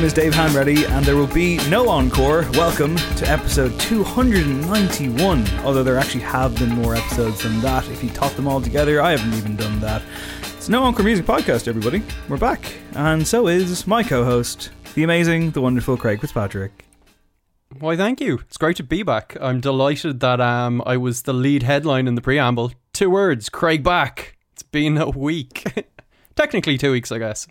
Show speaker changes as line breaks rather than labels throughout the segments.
name is Dave Hanratty, and there will be no encore. Welcome to episode 291. Although there actually have been more episodes than that. If you tot them all together, I haven't even done that. It's No Encore Music Podcast, everybody. We're back. And so is my co host, the amazing, the wonderful Craig Fitzpatrick.
Why, thank you. It's great to be back. I'm delighted that um, I was the lead headline in the preamble. Two words Craig back. It's been a week. Technically, two weeks, I guess.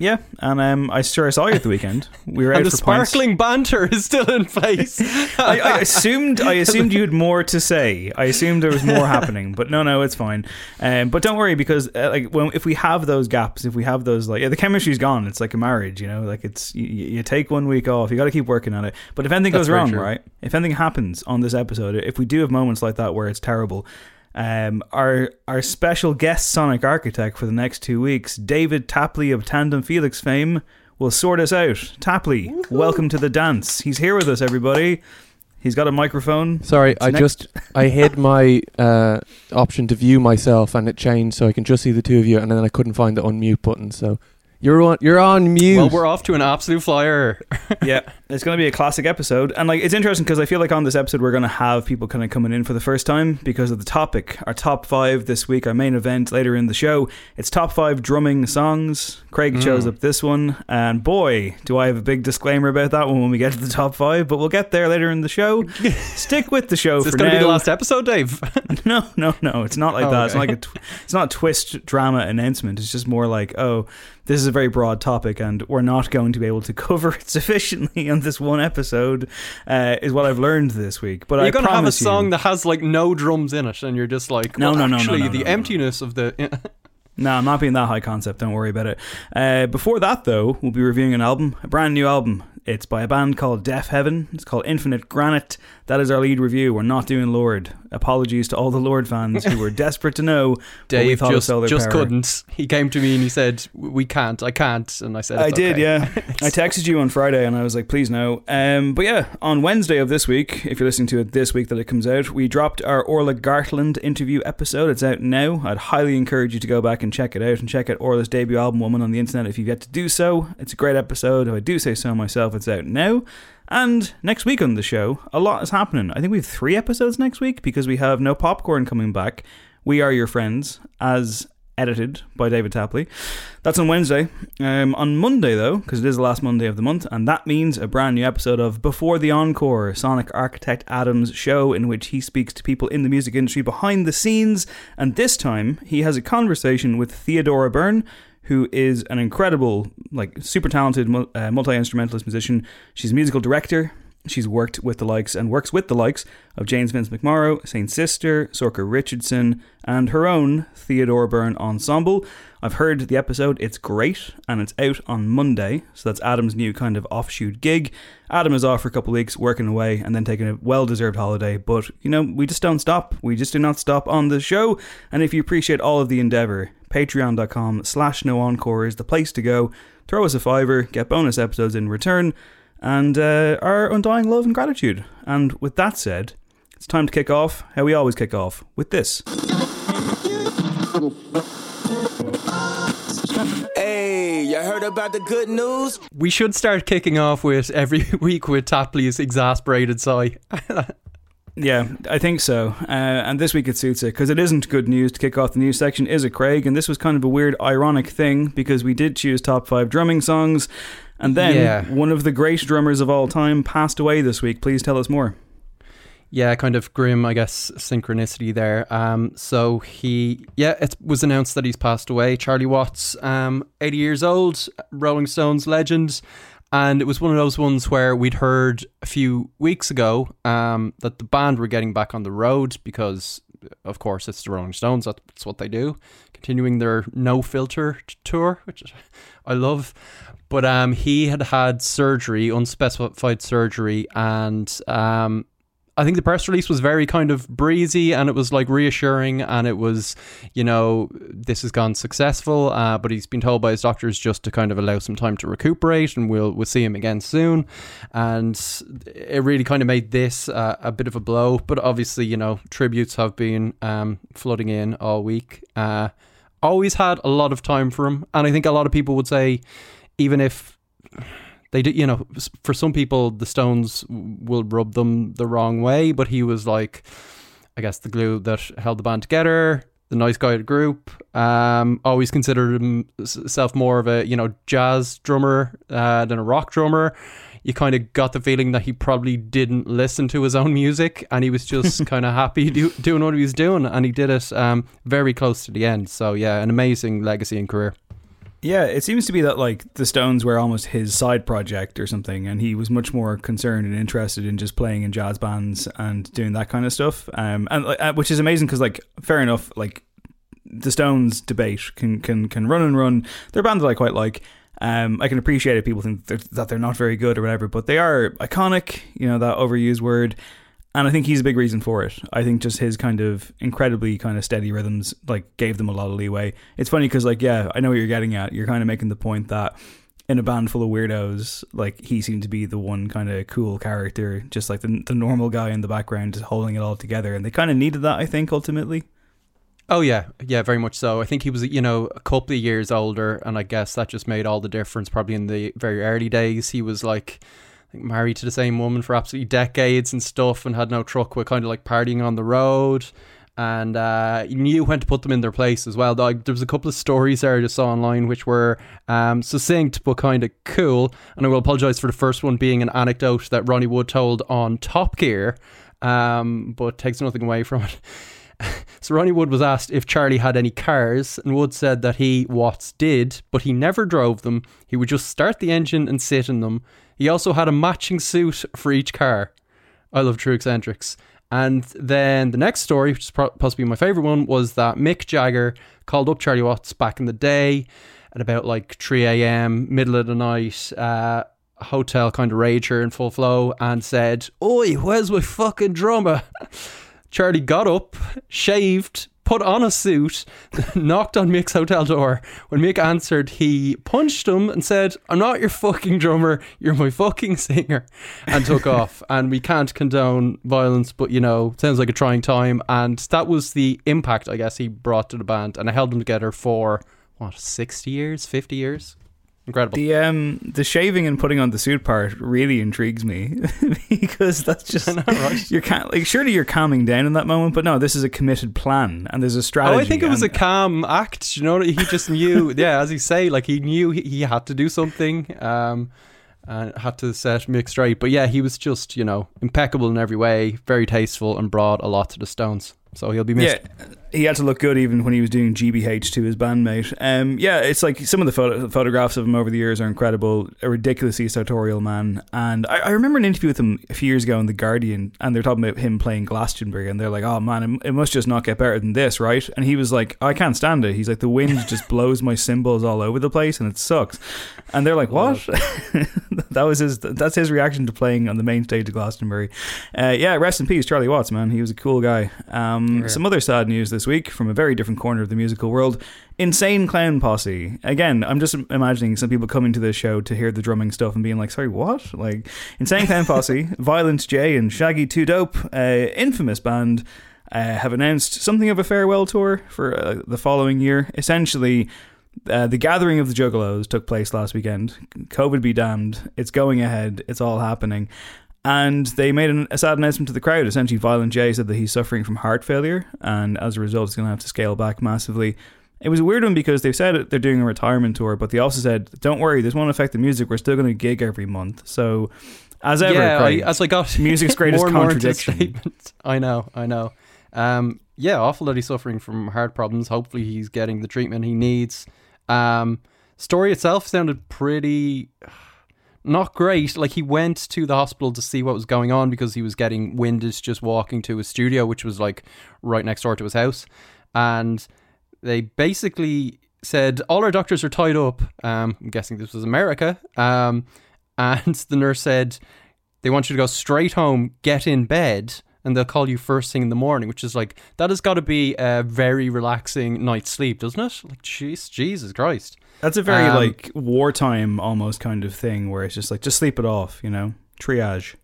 Yeah, and um, I sure I saw you at the weekend. We were out
And the
for pints.
sparkling banter is still in place.
I, I assumed I assumed you had more to say. I assumed there was more happening, but no, no, it's fine. Um, but don't worry because uh, like when if we have those gaps, if we have those like yeah, the chemistry's gone. It's like a marriage, you know. Like it's you, you take one week off, you got to keep working on it. But if anything
That's
goes wrong,
true.
right? If anything happens on this episode, if we do have moments like that where it's terrible. Um, our our special guest sonic architect for the next two weeks, David Tapley of Tandem Felix fame, will sort us out. Tapley, welcome to the dance. He's here with us, everybody. He's got a microphone.
Sorry,
It's
I
next-
just I hid my uh, option to view myself, and it changed so I can just see the two of you, and then I couldn't find the unmute button. So you're on you're on mute.
well, we're off to an absolute flyer.
yeah, it's going to be a classic episode, and like it's interesting because I feel like on this episode we're going to have people kind of coming in for the first time because of the topic. Our top five this week, our main event later in the show. It's top five drumming songs. Craig
Mm.
chose up this one, and boy, do I have a big disclaimer about that one when we get to the top five. But we'll get there later in the show. Stick with the show
Is this
for
going to be the last episode, Dave?
No, no, no. It's not like
Oh,
that. It's not like a tw- it's not a twist drama announcement. It's just more like, oh, this is a very broad topic, and we're not going to be able to cover it sufficiently on this one episode. Uh, is what I've learned this week. But
You're going to have a
promise you-
song that has like no drums in it, and you're just like,
No,
well,
no, no, no,
actually,
no,
the
no, no.
emptiness of the.
No, I'm not being that high concept. Don't worry about it. Uh, before that, though, we'll be reviewing an album, a brand new album. It's by a band called Deafheaven. It's called Infinite Granite. That is our lead review. We're not doing Lorde. Apologies to all the Lorde fans who were desperate to know.
Dave just, just couldn't. He came to me and he said, "We can't. I can't." And I said,
I
"It's
did,
okay."
yeah. I texted you on Friday and I was like, please no. Um, but yeah, on Wednesday of this week, if you're listening to it this week that it comes out, we dropped our Orla Gartland interview episode. It's out now. I'd highly encourage you to go back and check it out and check out Orla's debut album, Woman, on the internet if you've yet to do so. It's a great episode. If I do say so myself, it's out now. And next week on the show, a lot is happening. I think we have three episodes next week because we have No Popcorn coming back. We Are Your Friends as edited by David Tapley. That's on Wednesday. Um, on Monday, though, because it is the last Monday of the month, and that means a brand new episode of Before the Encore, Sonic Architect Adams' show, in which he speaks to people in the music industry behind the scenes. And this time, he has a conversation with Theodora Byrne, who is an incredible, like, super talented uh, multi instrumentalist musician. She's a musical director. She's worked with the likes and works with the likes of James Vincent McMorrow, Saint Sister, Sorcha Richardson, and her own Theodora Byrne Ensemble. I've heard the episode, it's great, and it's out on Monday, so that's Adam's new kind of offshoot gig. Adam is off for a couple of weeks, working away, and then taking a well deserved holiday, but you know, we just don't stop. We just do not stop on the show, and if you appreciate all of the endeavour, patreon.com slash no encore is the place to go. Throw us a fiver, get bonus episodes in return and uh, our undying love and gratitude. And with that said, it's time to kick off how we always kick off with this.
Hey, you heard about the good news?
We should start kicking off with every week with Tapley's exasperated sigh.
Yeah, I think so. Uh, and this week it suits it because it isn't good news to kick off the news section, is it, Craig? And this was kind of a weird, ironic thing because we did choose top five drumming songs. And then
Yeah.
one of the great drummers of all time passed away this week. Please tell us more.
yeah, kind of grim, I guess, synchronicity there. Um, so he, yeah, it was announced that he's passed away. Charlie Watts, um, 80 years old, Rolling Stones legend. And it was one of those ones where we'd heard a few weeks ago um, that the band were getting back on the road because, of course, it's the Rolling Stones. That's what they do. Continuing their no filter tour, which I love. But um, he had had surgery, unspecified surgery, and um, I think the press release was very kind of breezy and it was like reassuring and it was, you know, this has gone successful, uh, but he's been told by his doctors just to kind of allow some time to recuperate and we'll we'll see him again soon. And it really kind of made this uh, a bit of a blow, but obviously, you know, tributes have been um, flooding in all week. Uh, always had a lot of time for him, and I think a lot of people would say, even if they do, you know, for some people the Stones will rub them the wrong way, but he was like, I guess, the glue that held the band together. The nice guy of the group. Um, always considered himself more of a you know jazz drummer uh, than a rock drummer. You kind of got the feeling that he probably didn't listen to his own music, and he was just kind of happy do, doing what he was doing, and he did it um, very close to the end. So yeah, an amazing legacy and career.
Yeah, it seems to be that like the Stones were almost his side project or something, and he was much more concerned and interested in just playing in jazz bands and doing that kind of stuff. Um, and like, uh, which is amazing because like fair enough, like the Stones debate can can can run and run. They're a band that I quite like. Um, I can appreciate it. People think they're, that they're not very good or whatever, but they are iconic. You know that overused word. And I think he's a big reason for it. I think just his kind of incredibly kind of steady rhythms like gave them a lot of leeway. It's funny because like yeah, I know what you're getting at. You're kind of making the point that in a band full of weirdos, like he seemed to be the one kind of cool character, just like the the normal guy in the background, just holding it all together. And they kind of needed that, I think, ultimately.
Oh yeah, yeah, very much so. I think he was, you know, a couple of years older, and I guess that just made all the difference. Probably in the very early days, he was like, Think married to the same woman for absolutely decades and stuff, and had no truck were kind of like partying on the road, and uh, he knew when to put them in their place as well. Like, there was a couple of stories there I just saw online which were um, succinct but kind of cool, and I will apologize for the first one being an anecdote that Ronnie Wood told on Top Gear, um, but takes nothing away from it. So Ronnie Wood was asked if Charlie had any cars, and Wood said that he, Watts, did, but he never drove them. He would just start the engine and sit in them. He also had a matching suit for each car. I love true eccentrics. And then the next story, which is possibly my favorite one, was that Mick Jagger called up Charlie Watts back in the day at about like 3 a.m., middle of the night, uh, hotel kind of rager in full flow, and said, Oi, where's my fucking drummer? Charlie got up, shaved, put on a suit, knocked on Mick's hotel door. When Mick answered, he punched him and said, I'm not your fucking drummer, you're my fucking singer, and took off. And we can't condone violence, but you know, sounds like a trying time. And that was the impact, I guess, he brought to the band. And I held them together for, what, 60 years, 50 years? Incredible.
The um the shaving and putting on the suit part really intrigues me because that's just
know, right?
you're ca- like surely you're calming down in that moment, but no, this is a committed plan and there's a strategy.
Oh, I think it was a calm act. You know, he just knew. yeah, as you say, like he knew he, he had to do something. Um, and had to set Mick straight. But yeah, he was just you know impeccable in every way, very tasteful, and brought a lot to the Stones. So he'll be missed.
Yeah, he had to look good even when he was doing GBH to his bandmate. Um, yeah, it's like some of the photo- photographs of him over the years are incredible. A ridiculously sartorial man. And I, I remember an interview with him a few years ago in The Guardian, and they're talking about him playing Glastonbury, and they're like, oh man, it, it must just not get better than this, right? And he was like, I can't stand it. He's like, the wind just blows my cymbals all over the place, and it sucks. And they're like, what? that was his. That's his reaction to playing on the main stage of Glastonbury. Uh, yeah, rest in peace, Charlie Watts, man. He was a cool guy. Um, Some other sad news this week from a very different corner of the musical world. Insane Clown Posse. Again, I'm just imagining some people coming to this show to hear the drumming stuff and being like, sorry, what? Like, Insane Clown Posse, Violent J, and Shaggy 2 Dope, uh, infamous band, uh, have announced something of a farewell tour for uh, the following year. Essentially, uh, the gathering of the Juggalos took place last weekend. COVID be damned. It's going ahead. It's all happening. And they made an, a sad announcement to the crowd. Essentially, Violent J said that he's suffering from heart failure, and as a result, he's going to have to scale back massively. It was a weird one because they've said they're doing a retirement tour, but they also said, "Don't worry, this won't affect the music. We're still going to gig every month." So, as ever,
yeah, I, as I got
music's greatest
more more
contradiction.
statement. I know, I know. Um, yeah, awful that he's suffering from heart problems. Hopefully, he's getting the treatment he needs. Um, story itself sounded pretty not great. Like he went to the hospital to see what was going on because he was getting winded just walking to his studio, which was like right next door to his house, and they basically said all our doctors are tied up. Um, I'm guessing this was America. Um, and the nurse said they want you to go straight home, get in bed, and they'll call you first thing in the morning. Which is like that has got to be a very relaxing night's sleep, doesn't it? Like, jeez, Jesus Christ.
That's a very
Um,
like wartime almost kind of thing where it's just like just sleep it off, you know, triage.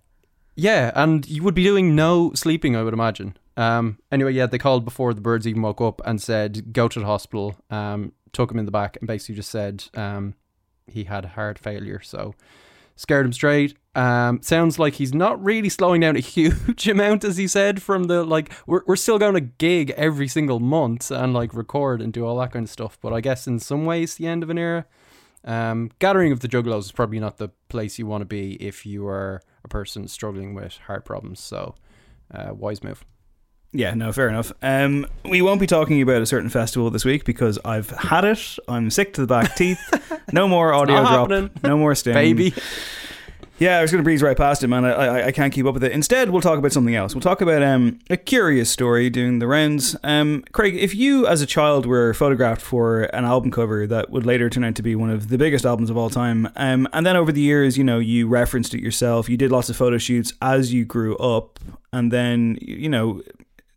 Yeah, and you would be doing no sleeping, I would imagine. Um, anyway, yeah, they called before the birds even woke up and said go to the hospital. Um, took him in the back and basically just said um, he had heart failure, so scared him straight. Um, sounds like he's not really slowing down a huge amount, as he said. From the like, we're we're still going to gig every single month and like record and do all that kind of stuff. But I guess in some ways, the end of an era. Um, Gathering of the Juggalos is probably not the place you want to be if you are a person struggling with heart problems. So, uh, wise move.
Yeah, no, fair enough. Um, we won't be talking about a certain festival this week because I've had it. I'm sick to the back teeth. No more audio drop.
happening.
No more sting.
Baby.
Yeah, I was going to breeze right past it, man. I, I I can't keep up with it. Instead, we'll talk about something else. We'll talk about um a curious story doing the rounds. Um, Craig, if you as a child were photographed for an album cover that would later turn out to be one of the biggest albums of all time, um, and then over the years, you know, you referenced it yourself, you did lots of photo shoots as you grew up, and then you know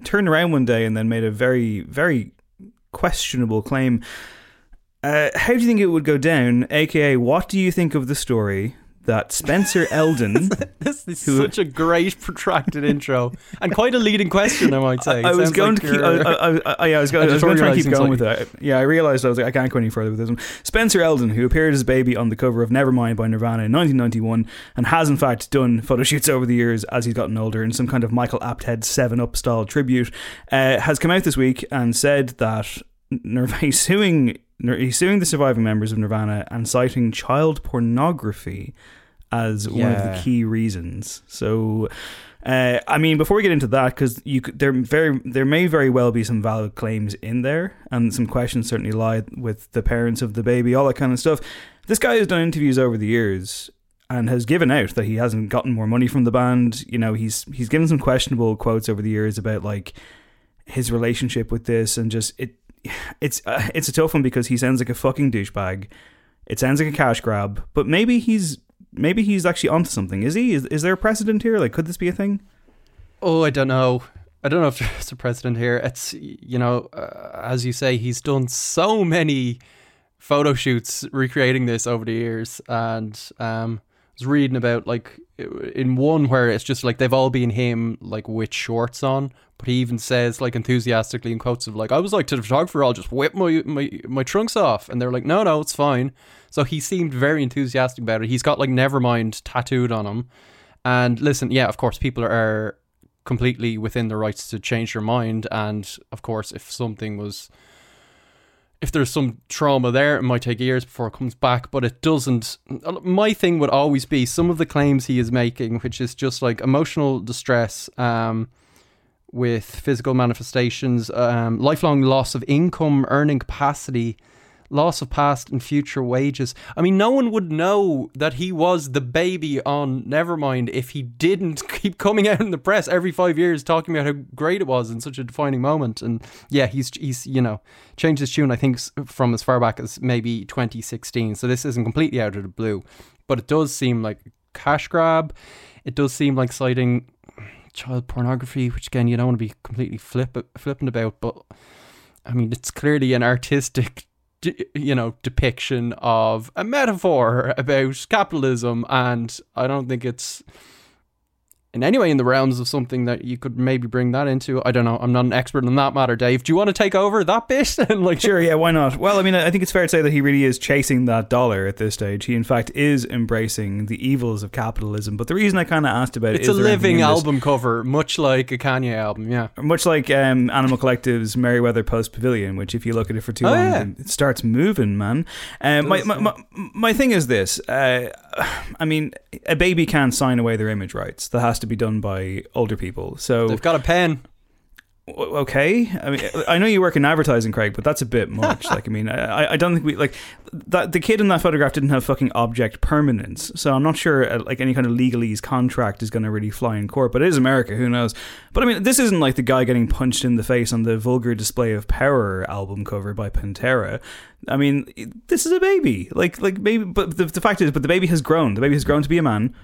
turned around one day and then made a very very questionable claim. Uh, how do you think it would go down? AKA, what do you think of the story that Spencer Elden?
This is
Who-
such a great protracted intro and quite a leading question, I might say.
I
It
was going
like
to keep. I, I, I, yeah, I was going, I was going to try and keep going with it. Yeah, I realized I was like, I can't go any further with this one. Spencer Elden, who appeared as a baby on the cover of Nevermind by Nirvana in 1991, and has in fact done photo shoots over the years as he's gotten older in some kind of Michael Apted Seven Up style tribute, uh, has come out this week and said that Nirvana suing. He's suing the surviving members of Nirvana and citing child pornography as one of the key reasons. So, uh, I mean, before we get into that, because you could, there very there may very well be some valid claims in there, and some questions certainly lie with the parents of the baby, all that kind of stuff. This guy has done interviews over the years and has given out that he hasn't gotten more money from the band. You know, he's he's given some questionable quotes over the years about like his relationship with this, and just it. It's uh, it's a tough one because he sounds like a fucking douchebag. It sounds like a cash grab, but maybe he's maybe he's actually onto something. Is he? Is, is there a precedent here? Like, could this be a thing?
Oh, I don't know. I don't know if there's a precedent here. It's you know, uh, as you say, he's done so many photo shoots recreating this over the years, and um, I was reading about like in one where it's just like they've all been him like with shorts on, but he even says like enthusiastically in quotes of like I was like to the photographer, I'll just whip my my my trunks off, and they're like, no, no, it's fine. So he seemed very enthusiastic about it. He's got like Nevermind tattooed on him, and listen, yeah, of course, people are completely within their rights to change their mind, and of course, if something was if there's some trauma there, it might take years before it comes back, but it doesn't. My thing would always be some of the claims he is making, which is just like emotional distress um, with physical manifestations, um, lifelong loss of income, earning capacity, loss of past and future wages. I mean, no one would know that he was the baby on Nevermind if he didn't keep coming out in the press every five years talking about how great it was in such a defining moment. And yeah, he's he's you know changed his tune. I think from as far back as maybe 2016. So this isn't completely out of the blue, but it does seem like cash grab. It does seem like citing child pornography, which again you don't want to be completely flip flippant about, but. I mean, it's clearly an artistic you know depiction of a metaphor about capitalism and i don't think it's in any way in the realms of something that you could maybe bring that into. I don't know. I'm not an expert on that matter, Dave. Do you want to take over that bit? and like,
sure, yeah, why not? Well, I mean, I think it's fair to say that he really is chasing that dollar at this stage. He, in fact, is embracing the evils of capitalism. But the reason I kind of asked about
it's
it
is a living album cover, much like a Kanye album, yeah,
much like um, Animal Collective's Merriweather Post Pavilion, which if you look at it for too oh, long, yeah. it starts moving, man. Um, my, my, my, my thing is this. Uh, I mean, a baby can't sign away their image rights. That has to be done by older people. So
they've got a pen.
Okay, I mean, I know you work in advertising, Craig, but that's a bit much. like, I mean, I, I don't think we like that. The kid in that photograph didn't have fucking object permanence, so I'm not sure uh, like any kind of legalese contract is going to really fly in court. But it is America, who knows? But I mean, this isn't like the guy getting punched in the face on the vulgar display of power album cover by Pantera. I mean, this is a baby. Like, like maybe, but the, the fact is, but the baby has grown. The baby has grown to be a man.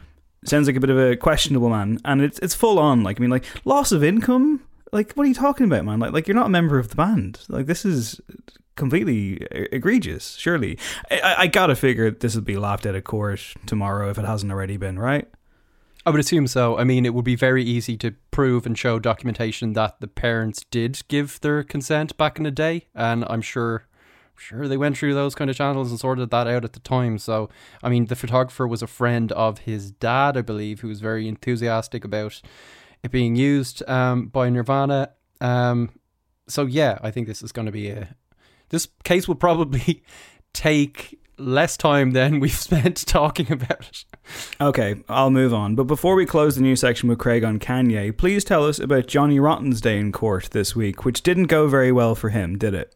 Sounds like a bit of a questionable man, and it's it's full on. Like, I mean, like loss of income. Like, what are you talking about, man? Like, like you're not a member of the band. Like, this is completely egregious. Surely, I, I gotta figure this will be laughed at of court tomorrow if it hasn't already been, right?
I would assume so. I mean, it would be very easy to prove and show documentation that the parents did give their consent back in the day, and I'm sure sure they went through those kind of channels and sorted that out at the time. So, I mean, the photographer was a friend of his dad, I believe, who was very enthusiastic about being used um, by Nirvana. Um, so, yeah, I think this is going to be a. This case will probably take less time than we've spent talking about it.
Okay, I'll move on. But before we close the new section with Craig on Kanye, please tell us about Johnny Rotten's day in court this week, which didn't go very well for him, did it?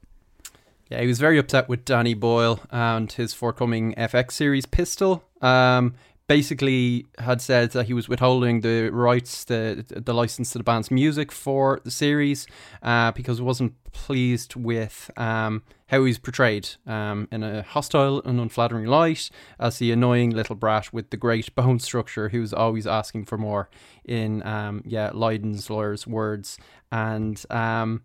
Yeah, he was very upset with Danny Boyle and his forthcoming FX series Pistol. Um, basically, had said that he was withholding the rights, the the license to the band's music for the series, uh, because he wasn't pleased with um, how he's portrayed um, in a hostile and unflattering light as the annoying little brat with the great bone structure who's always asking for more. In um, yeah, Lydon's lawyer's words, and um,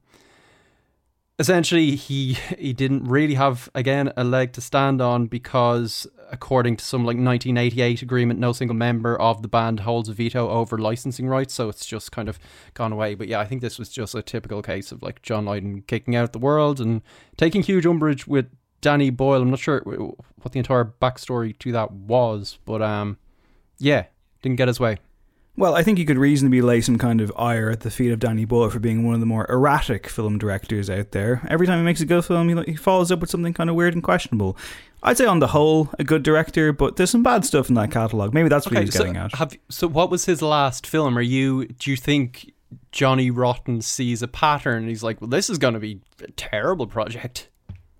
essentially he he didn't really have again a leg to stand on because according to some like 1988 agreement no single member of the band holds a veto over licensing rights so it's just kind of gone away. But yeah i think this was just a typical case of like john lydon kicking out the world and taking huge umbrage with danny boyle. I'm not sure what the entire backstory to that was but um yeah didn't get his way
well, I think you could reasonably lay some kind of ire at the feet of Danny Boyle for being one of the more erratic film directors out there. Every time he makes a good film, he, he follows up with something kind of weird and questionable. I'd say on the whole, a good director, but there's some bad stuff in that catalog. Maybe that's what okay, he's
so
getting at.
Have, so, what was his last film? Are you? Do you think Johnny Rotten sees a pattern and he's like, "Well, this is going to be a terrible project"?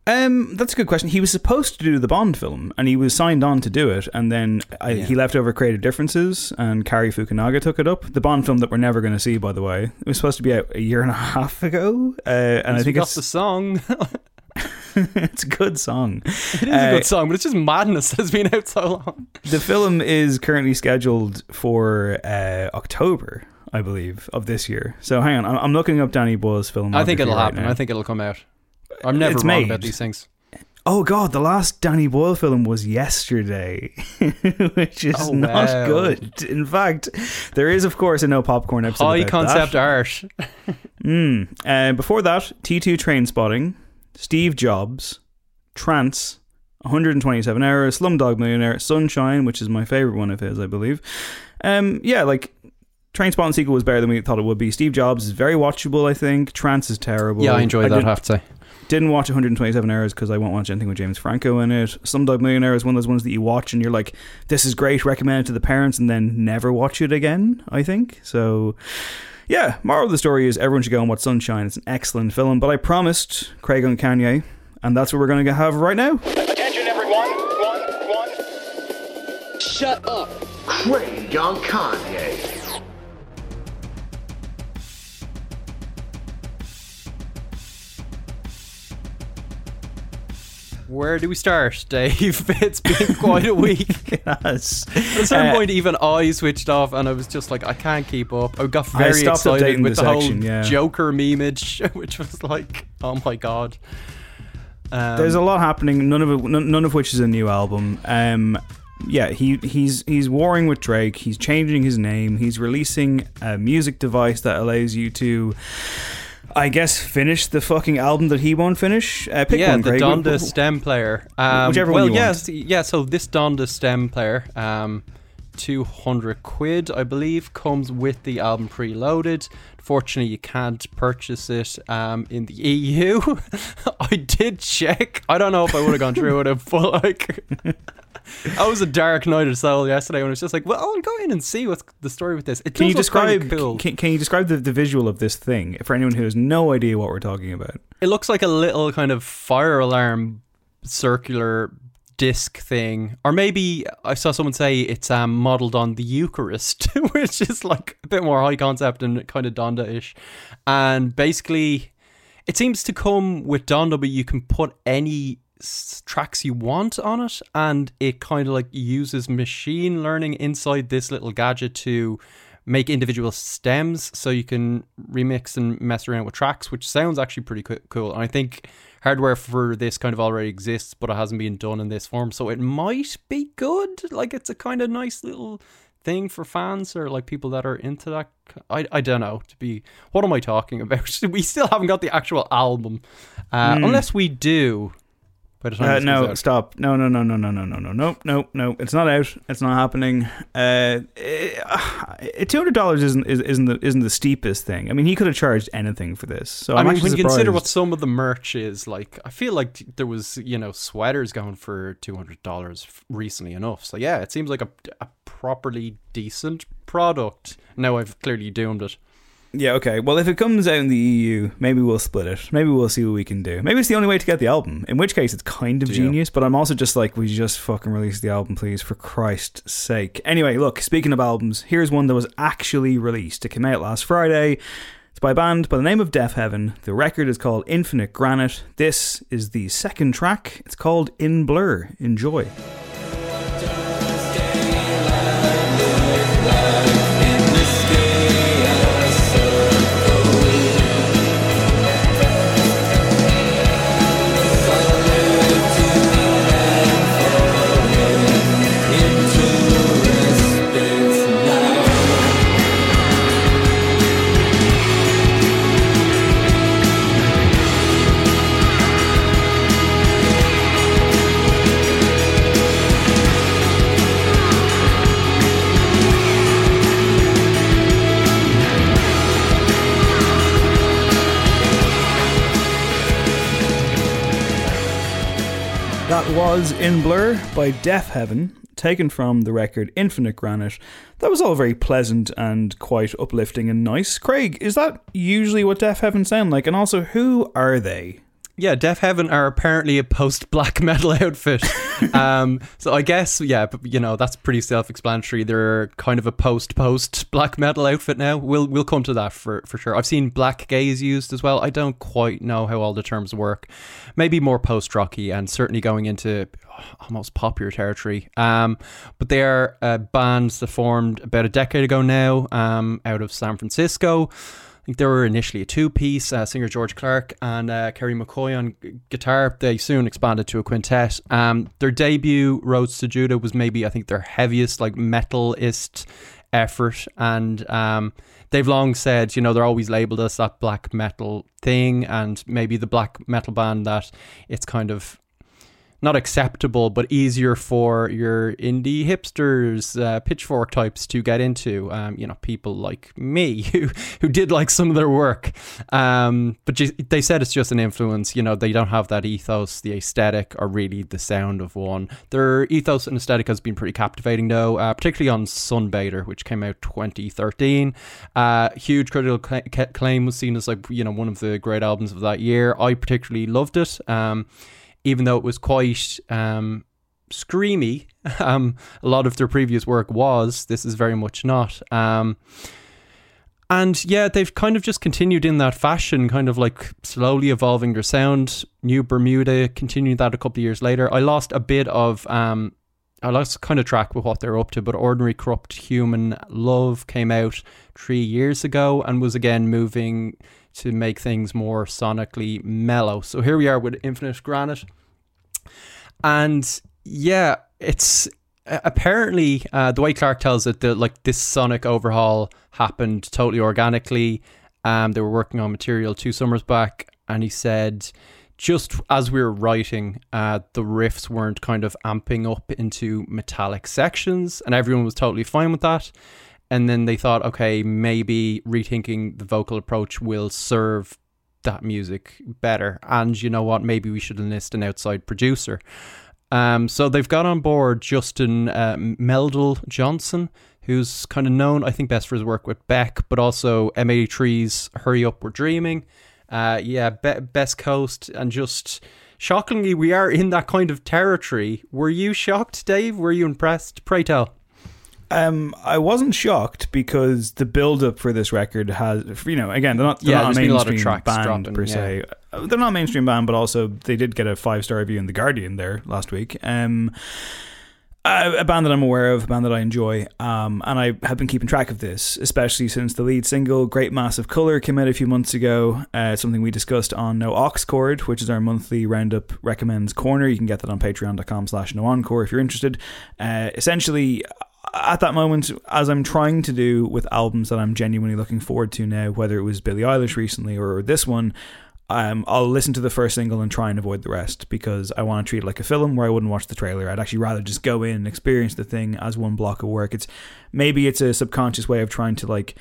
Um, that's a good question. He was supposed to do the Bond film, and he was signed on to do it, and then I, yeah. he left over creative differences, and Cary Fukunaga took it up. The Bond film that we're never going to see, by the way, it was supposed to be out a year and a half ago, uh, and I think
it's He got the song.
it's a good song.
It is uh, a good song, but it's just madness that has been out so long.
The film is currently scheduled for uh, October, I believe, of this year. So hang on, I'm looking up Danny Boyle's film.
I think it'll right happen. Now. I think it'll come out. I'm never it's wrong made. about these things.
Oh god, the last Danny Boyle film was yesterday, which is
Oh,
not
wow.
good. In fact, there is of course a no popcorn episode.
High
about
concept
that.
art.
Mm. Uh, before that, T2 Trainspotting, Steve Jobs, Trance, 127 Hours, Slumdog Millionaire, Sunshine, which is my favorite one of his, I believe. Um, yeah, like Trainspotting sequel was better than we thought it would be. Steve Jobs is very watchable, I think. Trance is terrible.
Yeah, I enjoyed that. I
did-
have to say.
Didn't watch 127 hours because I won't watch anything with James Franco in it. Slumdog Millionaire is one of those ones that you watch and you're like, this is great, recommend it to the parents, and then never watch it again, I think. So, yeah, moral of the story is everyone should go and watch Sunshine. It's an excellent film, but I promised Craig and Kanye, and that's what we're going to have right now.
Attention everyone. One, one.
Shut up.
Craig on Kanye.
Where do we start, Dave? It's been quite a week.
yes.
At a certain
Uh,
point, even I switched off, and I was just like, I can't keep up. I got very
stopped
excited with
the
the,
section,
whole
yeah.
Joker memeage, which was like, oh my god. Um,
There's a lot happening. None of it, none, none of which is a new album. Um, yeah, he he's he's warring with Drake. He's changing his name. He's releasing a music device that allows you to, I guess, finish the fucking album that he won't finish. Uh, pick
yeah,
one,
the
Craig.
Donda stem player. Um,
Whichever one
well,
you
yes,
want.
yeah. So this Donda stem player, um, two hundred quid, I believe, comes with the album preloaded. Fortunately, you can't purchase it um, in the EU. I did check. I don't know if I would have gone through with it, but like. I was a dark night of soul yesterday when I was just like, well, I'll go in and see what's the story with this. It
Can you describe?
cool.
Can, can you describe the, the visual of this thing for anyone who has no idea what we're talking about?
It looks like a little kind of fire alarm circular disc thing. Or maybe I saw someone say it's um, modeled on the Eucharist, which is like a bit more high concept and kind of Donda ish. And basically, it seems to come with Donda, but you can put any tracks you want on it and it kind of like uses machine learning inside this little gadget to make individual stems so you can remix and mess around with tracks which sounds actually pretty cool. And i think hardware for this kind of already exists but it hasn't been done in this form so it might be good. Like it's a kind of nice little thing for fans or like people that are into that i, I don't know to be what am i talking about? We still haven't got the actual album uh,
Hmm.
unless we do by the time
Uh,
this
no,
out.
stop. No, no, no, no, no, no, no, no, no, no, no. It's not out. It's not happening. Uh, two hundred dollars isn't is- isn't the isn't the steepest thing. I mean, he could have charged anything for this. So
I
I'm
mean,
actually
when you consider what some of the merch is, like, I feel like there was, you know, sweaters going for two hundred dollars recently enough. So yeah, it seems like a, a properly decent product. Now I've clearly doomed it.
Yeah, okay. Well, if it comes out in the EU, maybe we'll split it. Maybe we'll see what we can do. Maybe it's the only way to get the album. In which case, it's kind of
Deal.
genius. But I'm also just like, we just fucking release the album, please, for Christ's sake. Anyway, look. Speaking of albums, here's one that was actually released. It came out last Friday. It's by a band by the name of Deafheaven. The record is called Infinite Granite. This is the second track. It's called In Blur. Enjoy. That was In Blur by Deafheaven, taken from the record Infinite Granite. That was all very pleasant and quite uplifting and nice. Craig, is that usually what Deafheaven sound like? And also, who are they?
Yeah, Deafheaven are apparently a post black metal outfit. um, so I guess, yeah, but, you know, that's pretty self explanatory. They're kind of a post post black metal outfit now. We'll we'll come to that for, for sure. I've seen black gaze used as well. I don't quite know how all the terms work. Maybe more post rocky and certainly going into almost popular territory. Um, but they are uh, bands that formed about a decade ago now um, out of San Francisco. Think they were initially a two piece, uh, singer George Clarke and uh, Kerry McCoy on g- guitar. They soon expanded to a quintet. Um, their debut, Roads to Judah, was maybe, I think, their heaviest, like, metalist effort. And um, they've long said, you know, they're always labeled as that black metal thing, and maybe the black metal band that it's kind of not acceptable, but easier for your indie hipsters, uh, pitchfork types to get into. Um, you know, people like me who who did like some of their work. Um, but they said it's just an influence. You know, they don't have that ethos, the aesthetic, or really the sound of one. Their ethos and aesthetic has been pretty captivating, though, uh, particularly on Sunbather, which came out 2013. Uh, huge critical cl- claim was seen as like you know one of the great albums of that year. I particularly loved it. Um, even though it was quite um, screamy. Um, a lot of their previous work was. This is very much not. Um, and yeah, they've kind of just continued in that fashion, kind of like slowly evolving their sound. New Bermuda continued that a couple of years later. I lost a bit of. Um, I lost kind of track with what they're up to, but Ordinary Corrupt Human Love came out three years ago and was again moving to make things more sonically mellow. So here we are with Infinite Granite. And yeah, it's apparently uh, the way Clarke tells it that like this sonic overhaul happened totally organically. Um, they were working on material two summers back, and he said just as we were writing, uh, the riffs weren't kind of amping up into metallic sections, and everyone was totally fine with that. And then they thought, okay, maybe rethinking the vocal approach will serve that music better. And you know what? Maybe we should enlist an outside producer. Um, so they've got on board Justin uh, Meldal Johnson, who's kind of known, I think, best for his work with Beck, but also M83's Hurry Up, We're Dreaming. Uh, yeah, Be- Best Coast, and just shockingly, we are in that kind of territory. Were you shocked, Dave? Were you impressed? Pray tell.
Um, I wasn't shocked because the build up for this record has, you know, again, they're not, they're
Yeah,
not a
there's a lot of
mainstream
tracks
band
dropping,
per se. Uh, They're not mainstream band, but also they did get a five star review in The Guardian there last week. Um, a, a band that I'm aware of, a band that I enjoy, um, and I have been keeping track of this, especially since the lead single "Great Mass of Color" came out a few months ago. Uh, something we discussed on No Oxcord, which is our monthly roundup recommends corner. You can get that on Patreon.com/slash No Encore if you're interested. Uh, essentially, at that moment, as I'm trying to do with albums that I'm genuinely looking forward to now, whether it was Billie Eilish recently or this one, um, I'll listen to the first single and try and avoid the rest because I want to treat it like a film where I wouldn't watch the trailer. I'd actually rather just go in and experience the thing as one block of work. It's maybe it's a subconscious way of trying to like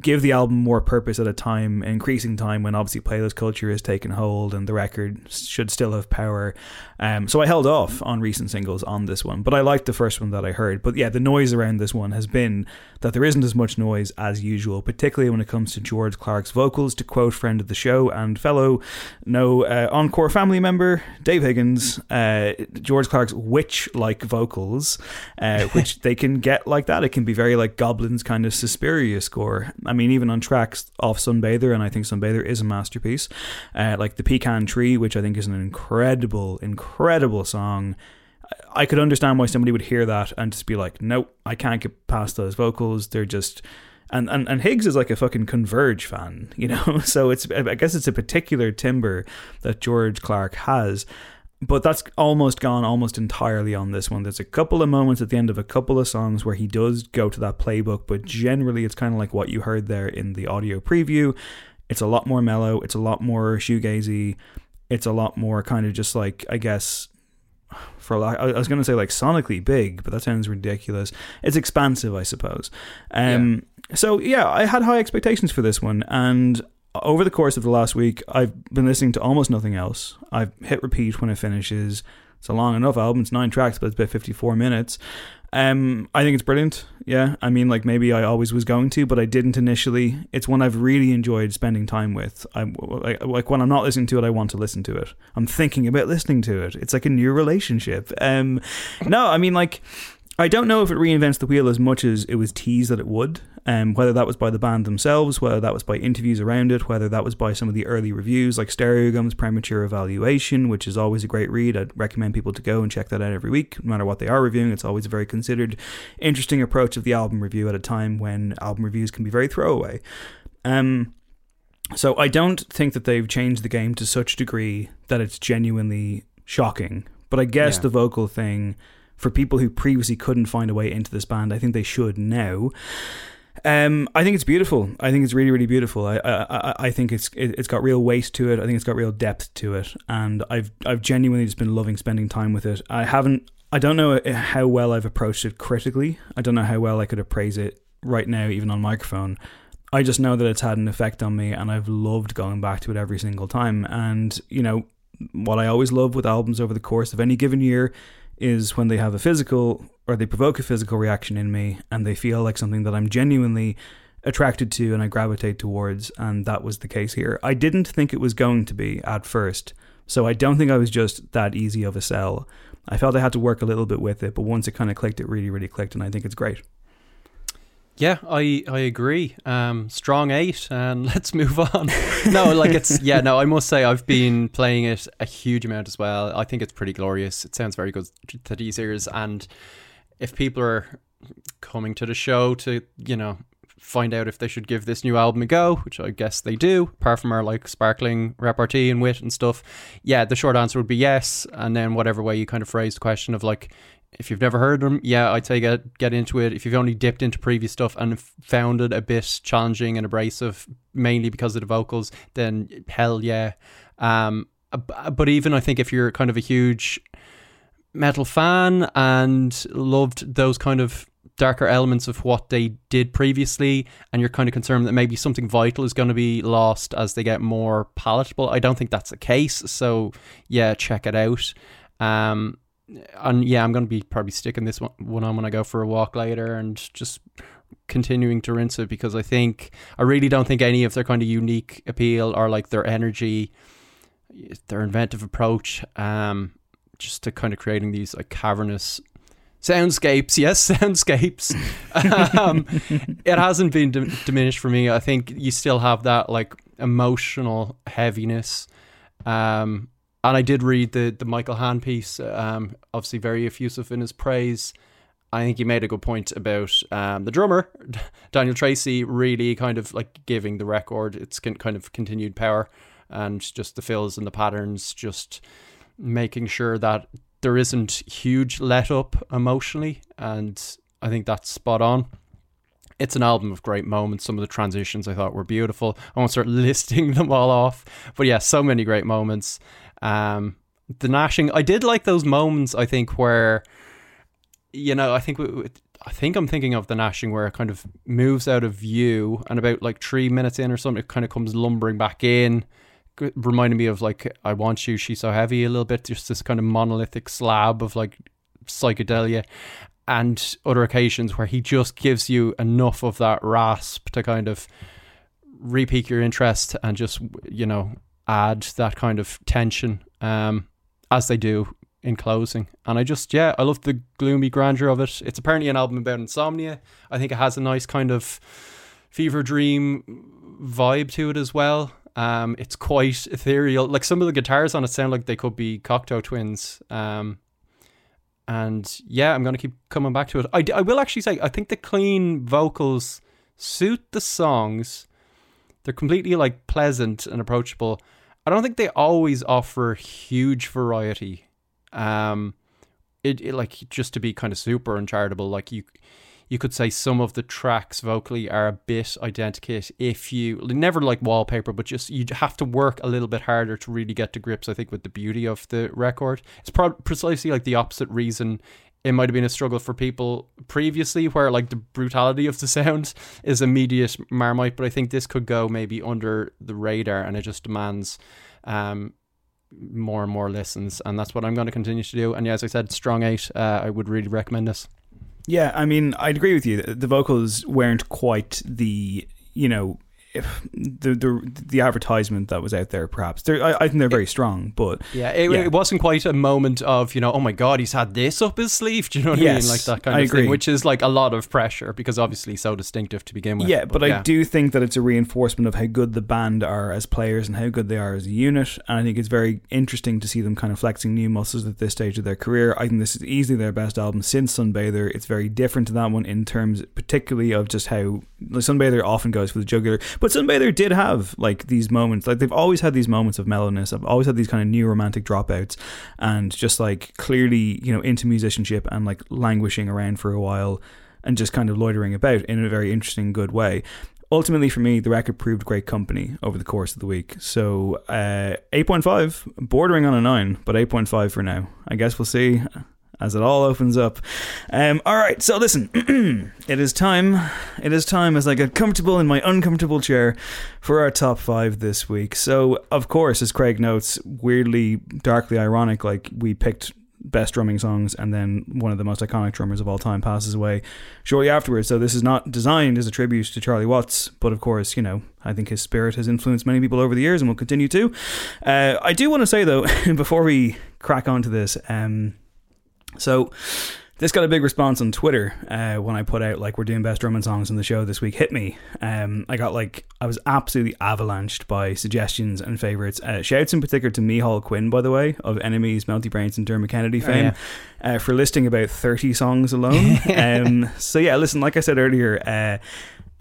give the album more purpose at a time, increasing time when obviously playlist culture has taken hold and the record should still have power. Um, so I held off on recent singles on this one, but I liked the first one that I heard. But yeah, the noise around this one has been that there isn't as much noise as usual, particularly when it comes to George Clarke's vocals. To quote friend of the show and fellow no uh, encore family member Dave Higgins, uh, George Clarke's witch-like vocals, uh, which they can get like that. It can be very like Goblin's kind of Suspiria score. I mean, even on tracks off Sunbather, and I think Sunbather is a masterpiece, uh, like the Pecan Tree, which I think is an incredible, incredible song. I could understand why somebody would hear that and just be like, nope, I can't get past those vocals. They're just. And, and, and Higgs is like a fucking Converge fan, you know? So it's, I guess it's a particular timbre that George Clarke has. But that's almost gone almost entirely on this one. There's a couple of moments at the end of a couple of songs where he does go to that playbook, but generally it's kind of like what you heard there in the audio preview. It's a lot more mellow, it's a lot more shoegazy, it's a lot more kind of just like, I guess, for a lot, I was going to say like sonically big, but that sounds ridiculous. It's expansive, I suppose. Um, So yeah, I had high expectations for this one, and over the course of the last week, I've been listening to almost nothing else. I've hit repeat when it finishes. It's a long enough album. It's nine tracks, but it's about fifty-four minutes. Um, I think it's brilliant. Yeah, I mean, like maybe I always was going to, but I didn't initially. It's one I've really enjoyed spending time with. I like, like when I'm not listening to it, I want to listen to it. I'm thinking about listening to it. It's like a new relationship. Um, no, I mean like. I don't know if it reinvents the wheel as much as it was teased that it would. Um, whether that was by the band themselves, whether that was by interviews around it, whether that was by some of the early reviews like Stereogum's Premature Evaluation, which is always a great read. I'd recommend people to go and check that out every week, no matter what they are reviewing. It's always a very considered, interesting approach of the album review at a time when album reviews can be very throwaway. Um, so I don't think that they've changed the game to such a degree that it's genuinely shocking. But I guess
Yeah.
the vocal thing for people who previously couldn't find a way into this band, I think they should now. Um, I think it's beautiful. I think it's really, really beautiful. I, I, I- think it's it, it's got real weight to it. I think it's got real depth to it, and I've I've genuinely just been loving spending time with it. I haven't. I don't know how well I've approached it critically. I don't know how well I could appraise it right now, even on microphone. I just know that it's had an effect on me, and I've loved going back to it every single time. And you know, what I always love with albums over the course of any given year is when they have a physical or they provoke a physical reaction in me, and they feel like something that I'm genuinely attracted to and I gravitate towards. And that was the case here. I didn't think it was going to be at first, so I don't think I was just that easy of a sell. I felt I had to work a little bit with it, but once it kind of clicked, it really, really clicked, and I think it's great.
Yeah, I I agree. Um, strong eight, and let's move on. no, like it's yeah. No, I must say I've been playing it a huge amount as well. I think it's pretty glorious. It sounds very good to these ears, and if people are coming to the show to you know find out if they should give this new album a go, which I guess they do, apart from our like sparkling repartee and wit and stuff. Yeah, the short answer would be yes, and then whatever way you kind of phrase the question of like if you've never heard them, yeah, I'd say get get into it. If you've only dipped into previous stuff and found it a bit challenging and abrasive, mainly because of the vocals, then hell yeah. Um, but even I think if you're kind of a huge metal fan and loved those kind of darker elements of what they did previously, and you're kind of concerned that maybe something vital is going to be lost as they get more palatable, I don't think that's the case. So yeah, check it out. Um, and yeah, I'm going to be probably sticking this one, on when I go for a walk later and just continuing to rinse it because I think I really don't think any of their kind of unique appeal or like their energy, their inventive approach, um, just to kind of creating these like cavernous soundscapes. Yes, soundscapes. um, it hasn't been dim- diminished for me. I think you still have that like emotional heaviness. Um, and I did read the the Michael Hann piece. Um, obviously very effusive in his praise. I think he made a good point about um, the drummer, Daniel Tracy, really kind of like giving the record its kind of continued power and just the fills and the patterns, just making sure that there isn't huge let up emotionally. And I think that's spot on. It's an album of great moments. Some of the transitions I thought were beautiful. I won't start listing them all off, but yeah, so many great moments. Um, the gnashing, I did like those moments. I think where, you know, I think we, I think I'm thinking of the gnashing where it kind of moves out of view, and about like three minutes in or something, it kind of comes lumbering back in, reminding me of like "I Want You, She's So Heavy" a little bit. Just this kind of monolithic slab of like psychedelia, and other occasions where he just gives you enough of that rasp to kind of repeat your interest and just you know add that kind of tension um as they do in closing. And i just yeah i love the gloomy grandeur of it. It's apparently an album about insomnia. I think it has a nice kind of fever dream vibe to it as well. Um it's quite ethereal. Like some of the guitars on it sound like they could be cocteau twins. Um and yeah i'm gonna keep coming back to it. I, I will actually say i think the clean vocals suit the songs. They're completely like pleasant and approachable. I don't think they always offer huge variety. Um, it, it like just to be kind of super uncharitable. Like you, you could say some of the tracks vocally are a bit identikit. If you never like wallpaper, but just you have to work a little bit harder to really get to grips. I think with the beauty of the record, it's precisely like the opposite reason it might have been a struggle for people previously where like the brutality of the sound is immediate marmite but i think this could go maybe under the radar and it just demands um more and more listens and that's what i'm going to continue to do and yeah as i said strong eight uh, i would really recommend this
Yeah, I mean, I'd agree with you. The vocals weren't quite the, you know, the the the advertisement that was out there. Perhaps they're, I, I think they're very strong, but
yeah it,
Yeah.
it wasn't quite a moment of you know oh my god he's had this up his sleeve do you know what i mean like that kind
I
of
agree.
thing which is like a lot of pressure because obviously so distinctive to begin with
yeah, but, I
yeah.
do think that it's a reinforcement of how good the band are as players and how good they are as a unit. And I think it's very interesting to see them kind of flexing new muscles at this stage of their career. I think this is easily their best album since Sunbather. It's very different to that one in terms, particularly of just how Sunbather often goes for the jugular, but Sunbather did have like these moments. Like they've always had these moments of mellowness. I've always had these kind of new romantic dropouts, and just like clearly, you know, into musicianship and like languishing around for a while and just kind of loitering about in a very interesting, good way. Ultimately, for me, the record proved great company over the course of the week. So, uh, 8.5, bordering on a 9, but 8.5 for now. I guess we'll see as it all opens up. Um, all right, so listen, it is time. It is time as I get comfortable in my uncomfortable chair for our top five this week. So, of course, as Craig notes, weirdly, darkly ironic, like we picked best drumming songs, and then one of the most iconic drummers of all time passes away shortly afterwards. So this is not designed as a tribute to Charlie Watts, but of course, you know, I think his spirit has influenced many people over the years and will continue to. Uh, I do want to say though, before we crack onto this, um, so this got a big response on Twitter uh, when I put out like we're doing best drumming songs on the show this week. Hit me. Um, I got like I was absolutely avalanched by suggestions and favorites. Uh, shouts in particular to Mícheál Quinn, by the way, of Enemies, Meltybrains, and Dermot Kennedy fame, oh, yeah. uh, for listing about thirty songs alone. um, so yeah, listen, like I said earlier, uh,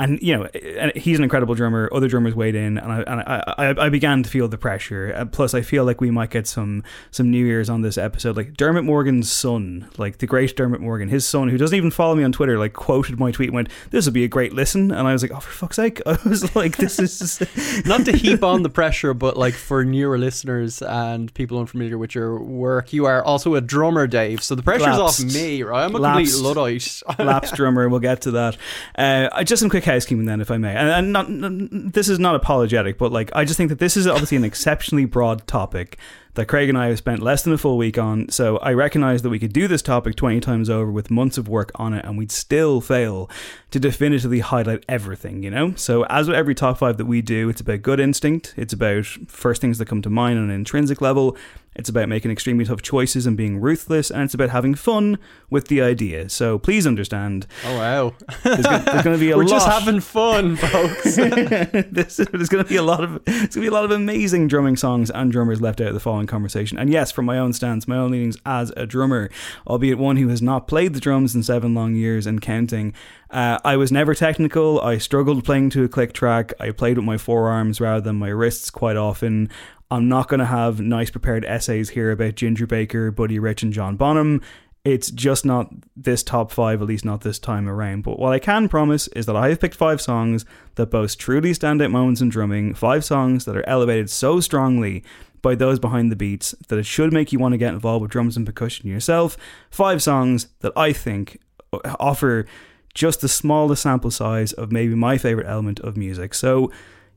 and you know he's an incredible drummer. Other drummers weighed in, and I and I, I, I, began to feel the pressure. Uh, plus, I feel like we might get some some New Year's on this episode. Like Dermot Morgan's son, like the great Dermot Morgan, his son, who doesn't even follow me on Twitter, like quoted my tweet and went, "This would be a great listen," and I was like, "Oh, for fuck's sake!" I was like, "This is
not to heap on the pressure, but like for newer listeners and people unfamiliar with your work, you are also a drummer, Dave. So the pressure's lapsed, off me, right? I'm a lapsed, complete luddite,
lapsed drummer. We'll get to that. Uh, just some quick housekeeping then, if I may. And, and not, this is not apologetic, but like I just think that this is obviously an exceptionally broad topic that Craig and I have spent less than a full week on. So I recognize that we could do this topic 20 times over with months of work on it and we'd still fail to definitively highlight everything, you know? So as with every top five that we do, it's about good instinct, it's about first things that come to mind on an intrinsic level, it's about making extremely tough choices and being ruthless, and it's about having fun with the idea. So please understand.
Oh wow!
There's going to be a
We're
lot.
just having fun, folks.
this, there's going to be a lot of there's going to be a lot of amazing drumming songs and drummers left out of the following conversation. And yes, from my own stance, my own leanings as a drummer, albeit one who has not played the drums in seven long years and counting. Uh, I was never technical. I struggled playing to a click track. I played with my forearms rather than my wrists quite often. I'm not going to have nice prepared essays here about Ginger Baker, Buddy Rich, and John Bonham. It's just not this top five, at least not this time around. But what I can promise is that I have picked five songs that boast truly standout moments in drumming, five songs that are elevated so strongly by those behind the beats that it should make you want to get involved with drums and percussion yourself. Five songs that I think uh, offer just the smallest sample size of maybe my favorite element of music. So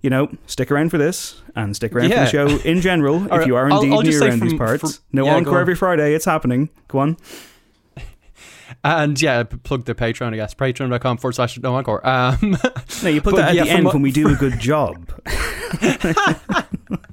you know, stick around for this and stick around yeah. for the show in general if you are indeed I'll, I'll near around from, these parts. From, no yeah, encore every Friday. It's happening. Go on.
And yeah, plug the Patreon, I guess. Patreon.com forward slash no encore. Um,
no, you put that at yeah, the end when we do a good job.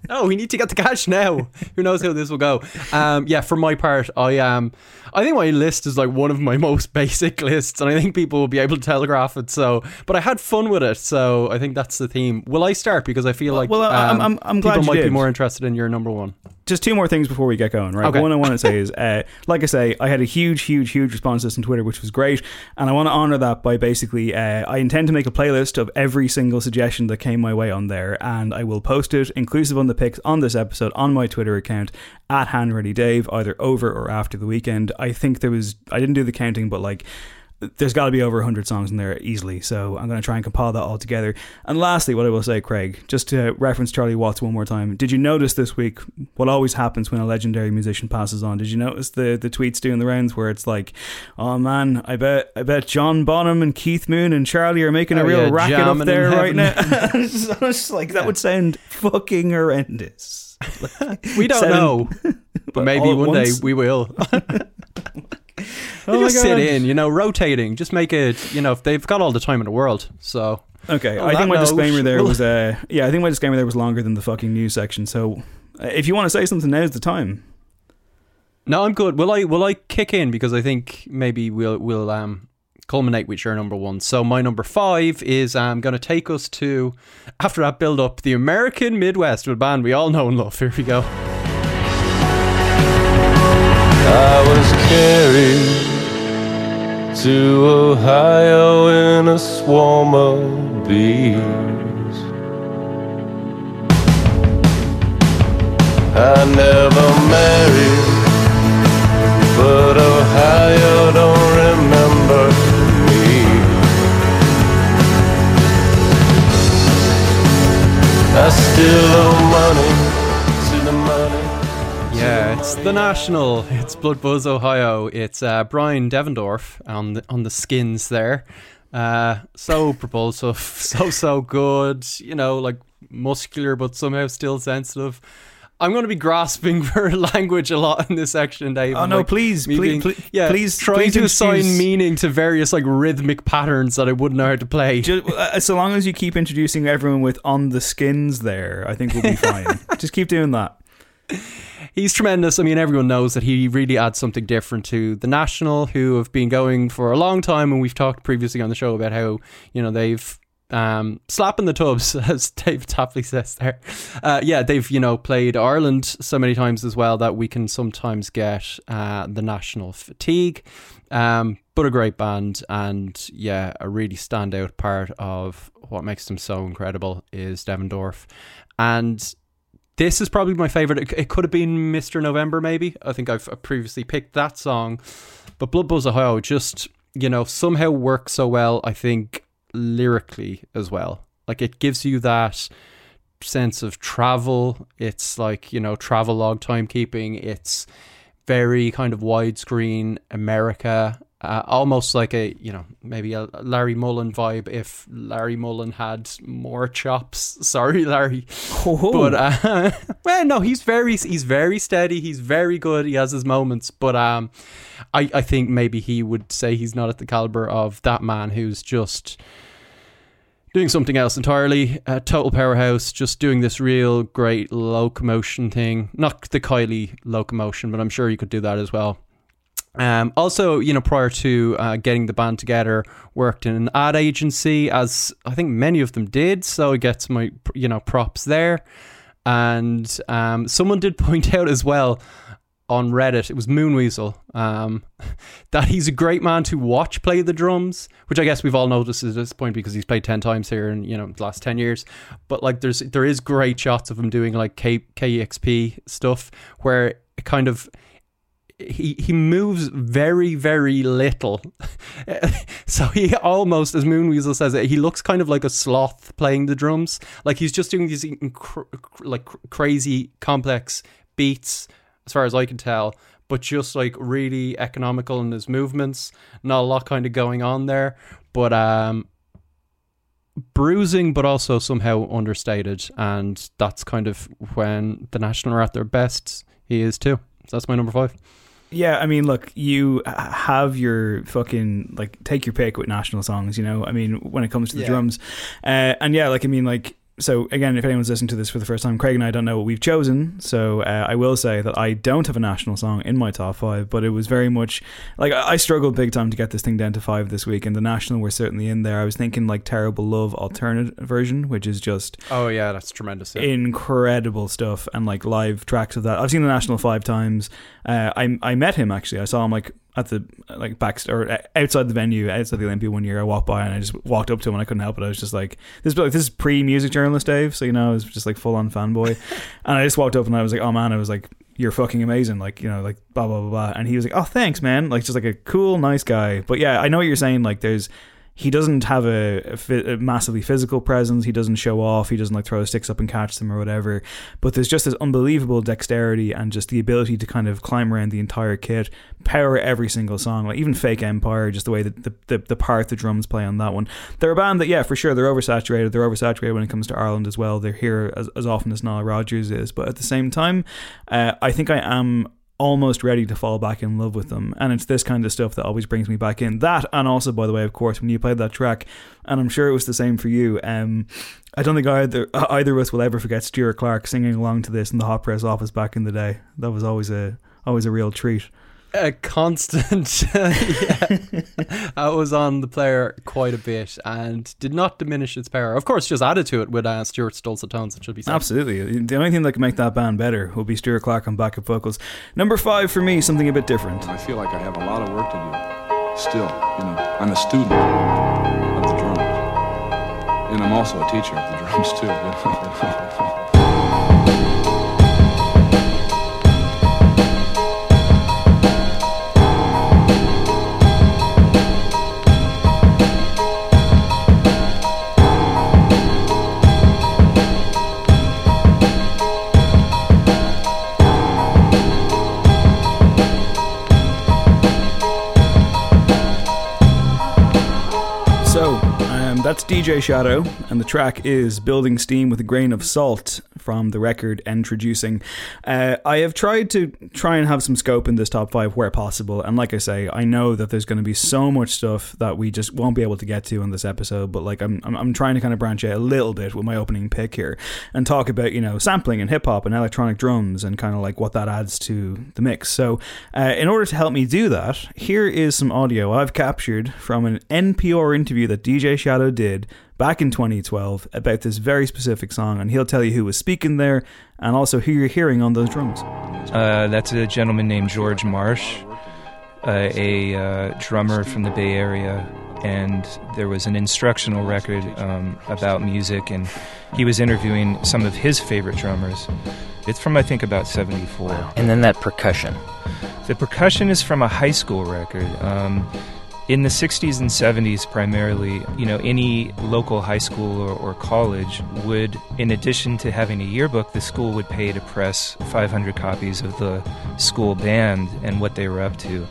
oh, we need to get the cash now. Who knows how this will go? Um, yeah, for my part, I um, I think my list is like one of my most basic lists, and I think people will be able to telegraph it. So, but I had fun with it, so I think that's the theme. Will I start because I feel like
well, um, I'm, I'm, I'm glad
people might
did.
be more interested in your number one
just two more things before we get going, right? Okay. One I want to say is, uh, like I say, I had a huge, huge, huge response to this on Twitter, which was great, and I want to honor that by basically, uh, I intend to make a playlist of every single suggestion that came my way on there, and I will post it, inclusive on the picks on this episode, on my Twitter account at HanrattyDave, either over or after the weekend. I think there was, I didn't do the counting, but like there's got to be over 100 songs in there easily. So I'm going to try and compile that all together. And lastly, what I will say, Craig, just to reference Charlie Watts one more time, did you notice this week what always happens when a legendary musician passes on? Did you notice the, the tweets doing the rounds where it's like, oh man, I bet I bet John Bonham and Keith Moon and Charlie are making a oh, real yeah, racket up there right now. I just like, that would sound fucking horrendous.
we don't Seven, know, but maybe one once. day we will. Oh just sit in, you know, rotating. Just make it, you know, if they've got all the time in the world. So
okay, I think my note, disclaimer there was, uh, yeah, I think my disclaimer there was longer than the fucking news section. So uh, if you want to say something, now's the time.
No, I'm good. Will I? Will I kick in because I think maybe we'll we'll um culminate with your number one. So my number five is I'm um, going to take us to after that build up the American Midwest with a band we all know and love. Here we go. I was carried
to Ohio in a swarm of bees. I never married, but Ohio don't remember me. I still owe money.
Yeah, it's the National. It's Blood Buzz, Ohio. It's uh, Bryan Devendorf on the on the skins there. Uh, so propulsive, so so good. You know, like muscular but somehow still sensitive. I'm going to be grasping for language a lot in this section, Dave.
Oh no,
Like,
please, please,
being-
please,
yeah,
please,
trying
please
to assign
introduce-
meaning to various like rhythmic patterns that I wouldn't know how to play.
Ju- uh, so long as you keep introducing everyone with on the skins there, I think we'll be fine. Just keep doing that.
He's tremendous. I mean, everyone knows that he really adds something different to the National, who have been going for a long time, and we've talked previously on the show about how you know they've um, slapping the tubs, as Dave Tapley says there. Uh, yeah, they've you know played Ireland so many times as well that we can sometimes get uh, the national fatigue. Um, but a great band, and yeah, a really standout part of what makes them so incredible is Devendorf, and this is probably my favorite. It, it could have been Mr. November, maybe. I think I've previously picked that song, but Blood Buzz Ohio just you know somehow works so well. I think lyrically as well. Like it gives you that sense of travel. It's like you know travel log timekeeping. It's very kind of widescreen America. Uh, almost like a you know maybe a Larry Mullen vibe if Larry Mullen had more chops. Sorry, Larry, but uh, well, no, he's very he's very steady. He's very good. He has his moments, but um, I I think maybe he would say he's not at the caliber of that man who's just doing something else entirely. A total powerhouse, just doing this real great locomotion thing. Not the Kylie locomotion, but I'm sure you could do that as well. Um, also, you know, prior to uh, getting the band together, worked in an ad agency, as I think many of them did. So it gets my, you know, props there. And um, someone did point out as well on Reddit, it was Moonweasel, um, that he's a great man to watch play the drums, which I guess we've all noticed at this point because he's played ten times here in you know the last ten years. But like, there's there is great shots of him doing like K, KEXP stuff where it kind of he he moves very very little. So he almost as moonweasel says it he looks kind of like a sloth playing the drums. Like he's just doing these incr- like crazy complex beats as far as i can tell but just like really economical in his movements. Not a lot kind of going on there but um bruising but also somehow understated. And that's kind of when the national are at their best. He is too. So that's my number five
Yeah, I mean, look, you have your fucking like take your pick with national songs. You know, I mean, when it comes to the
Yeah.
drums, uh, and yeah, like I mean, like so again, if anyone's listening to this for the first time, Craig and I don't know what we've chosen. So uh, I will say that I don't have a national song in my top five, but it was very much like I struggled big time to get this thing down to five this week, and the national were certainly in there. I was thinking like "Terrible Love" alternate version, which is just
oh yeah that's tremendous yeah.
incredible stuff and like live tracks of that. I've seen the National five times. Uh, I I met him actually. I saw him like at the like back or uh, outside the venue outside the Olympia one year. I walked by and I just walked up to him and I couldn't help it. I was just like this. is Like this is pre music journalist Dave, so you know I was just like full on fanboy. and I just walked up and I was like, oh man, I was like. You're fucking amazing, like you know, like blah blah blah blah. And he was like, "Oh, thanks, man." Like just like a cool, nice guy. But yeah, I know what you're saying. Like, there's he doesn't have a, a, massively physical presence. He doesn't show off. He doesn't like throw sticks up and catch them or whatever. But there's just this unbelievable dexterity and just the ability to kind of climb around the entire kit, power every single song. Like even Fake Empire, just the way that the, the, the part the drums play on that one. They're a band that, yeah, for sure, they're oversaturated. They're oversaturated when it comes to Ireland as well. They're here as, as often as Nile Rodgers is. But at the same time, uh, I think I am almost ready to fall back in love with them. And it's this kind of stuff that always brings me back in. That, and also, by the way, of course, when you played that track, and I'm sure it was the same for you, um, I don't think either either of us will ever forget Stuart Clark singing along to this in the hot press office back in the day. That was always a always a real treat.
A constant yeah i was on the player quite a bit and did not diminish its power of course just added to it with uh, stuart's dulcet tones it should be said.
Absolutely. The only thing that can make that band better will be Stuart Clark on backup vocals. Number five for me, something a bit different.
I feel like I have a lot of work to do. still, you know, I'm a student of the drums. And I'm also a teacher of the drums, too.
that's DJ Shadow, and the track is Building Steam with a Grain of Salt from the record Endtroducing. Uh, I have tried to try and have some scope in this top five where possible, and like I say, I know that there's going to be so much stuff that we just won't be able to get to in this episode, but like I'm, I'm, I'm trying to kind of branch out a little bit with my opening pick here and talk about, you know, sampling and hip hop and electronic drums and kind of like what that adds to the mix. So, uh, in order to help me do that, here is some audio I've captured from an NPR interview that DJ Shadow did back in 2012 about this very specific song, and he'll tell you who was speaking there and also who you're hearing on those drums.
Uh, that's a gentleman named George Marsh, uh, a uh, drummer from the Bay Area, and there was an instructional record um, about music, and he was interviewing some of his favorite drummers. It's from I think about '74.
And then that percussion.
The percussion is from a high school record. Um, in the 60s and 70s, primarily, you know, any local high school or, or, college would, in addition to having a yearbook, the school would pay to press 500 copies of the school band and what they were up to.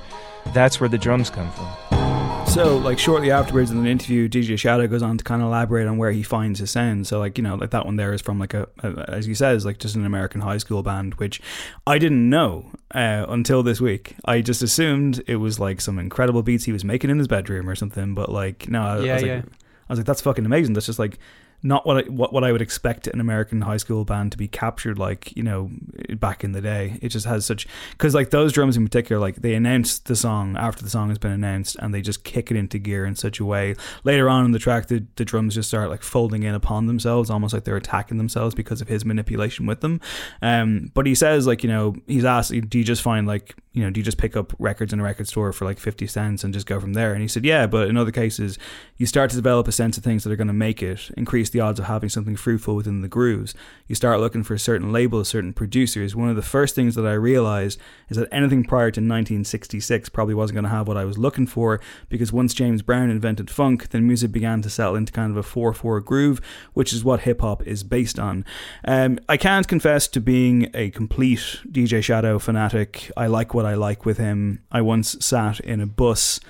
That's where the drums come from.
So, like shortly afterwards in an interview, DJ Shadow goes on to kind of elaborate on where he finds his sound. So, like you know, like that one there is from like a, a as he says, like just an American high school band, which I didn't know uh, until this week. I just assumed it was like some incredible beats he was making in his bedroom or something. But like, no, I,
yeah,
I was
yeah.
like, I was like, that's fucking amazing. That's just like not what I, what what I would expect an American high school band to be captured like you know back in the day. It just has such because like those drums in particular, like they announce the song after the song has been announced, and they just kick it into gear in such a way. Later on in the track, the, the drums just start like folding in upon themselves, almost like they're attacking themselves because of his manipulation with them. Um, but he says like you know he's asked, do you just find like you know do you just pick up records in a record store for like fifty cents and just go from there? And he said yeah, but in other cases you start to develop a sense of things that are going to make it increase the odds of having something fruitful within the grooves. You start looking for certain labels, certain producers. One of the first things that I realized is that anything prior to 1966 probably wasn't going to have what I was looking for because once James Brown invented funk, then music began to settle into kind of a 4 4 groove, which is what hip hop is based on. Um, I can't confess to being a complete DJ Shadow fanatic. I like what I like with him. I once sat in a bus